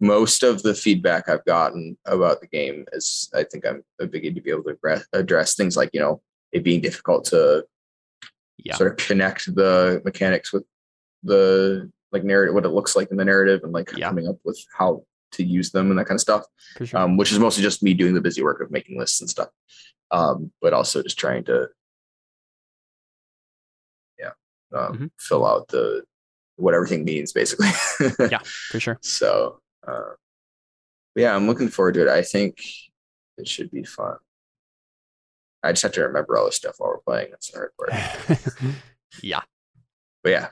most of the feedback I've gotten about the game is I think I'm beginning to be able to address, address things like you know it being difficult to Yeah. sort of connect the mechanics with the like narrative, what it looks like in the narrative, and like Yeah. coming up with how to use them and that kind of stuff. Sure. Um, which is mostly just me doing the busy work of making lists and stuff, um, but also just trying to, yeah, um, Mhm. fill out the what everything means basically. Yeah. [laughs] for sure. So, uh, yeah, I'm looking forward to it. I think it should be fun. I just have to remember all this stuff while we're playing. That's the hard part. [laughs] yeah. But yeah,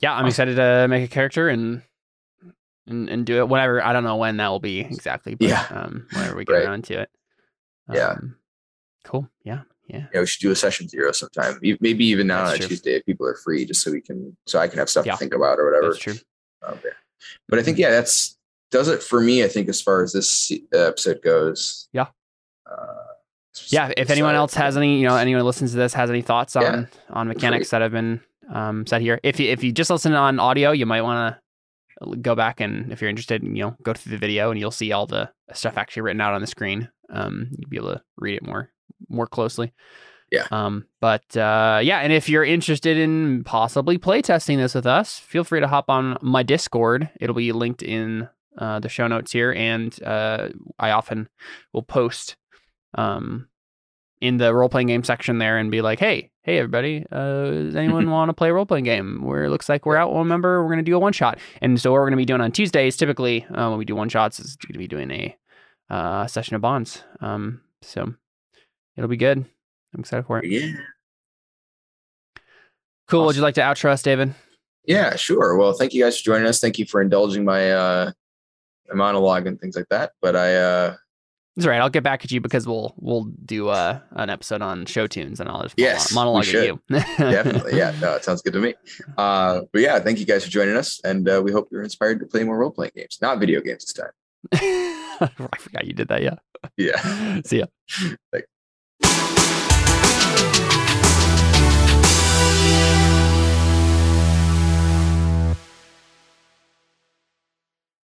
Yeah, I'm Awesome. excited to make a character and and, and do it whenever. I don't know when that will be exactly, but Yeah. um, whenever we get Right. around to it. Yeah. Um, cool. Yeah. Yeah. yeah, we should do a session zero sometime. Maybe even now That's on a true. Tuesday if people are free, just so we can, so I can have stuff Yeah. to think about or whatever. That's true. out there. But I think yeah, that's does it for me. I think as far as this episode goes. Yeah. Uh, Yeah. If anyone else has any, you know, anyone who listens to this has any thoughts on Yeah. on mechanics that have been um, said here, if you if you just listen on audio, you might want to go back and if you're interested, you know, go through the video and you'll see all the stuff actually written out on the screen. Um, you'll be able to read it more more closely. Yeah. Um, but uh, yeah, and if you're interested in possibly playtesting this with us, feel free to hop on my Discord. It'll be linked in uh, the show notes here, and uh, I often will post um, in the role playing game section there and be like, "Hey, hey, everybody, uh, does anyone [laughs] want to play a role playing game? Where it looks like we're out one member, we're gonna do a one shot." And so what we're gonna be doing on Tuesdays, typically uh, when we do one shots, is gonna be doing a uh, session of bonds. Um, so it'll be good. I'm excited for it. Yeah. Cool. Would you like to outro us, David? Yeah, sure. Well, thank you guys for joining us. Thank you for indulging my uh my monologue and things like that. But I uh that's right. I'll get back at you because we'll we'll do uh, an episode on show tunes and I'll just yes, monologue at you. [laughs] Definitely. Yeah. No, it sounds good to me. Uh, but yeah, thank you guys for joining us, and uh, we hope you're inspired to play more role playing games, not video games this time. [laughs] I forgot you did that. Yeah. Yeah. [laughs] See ya. Thanks.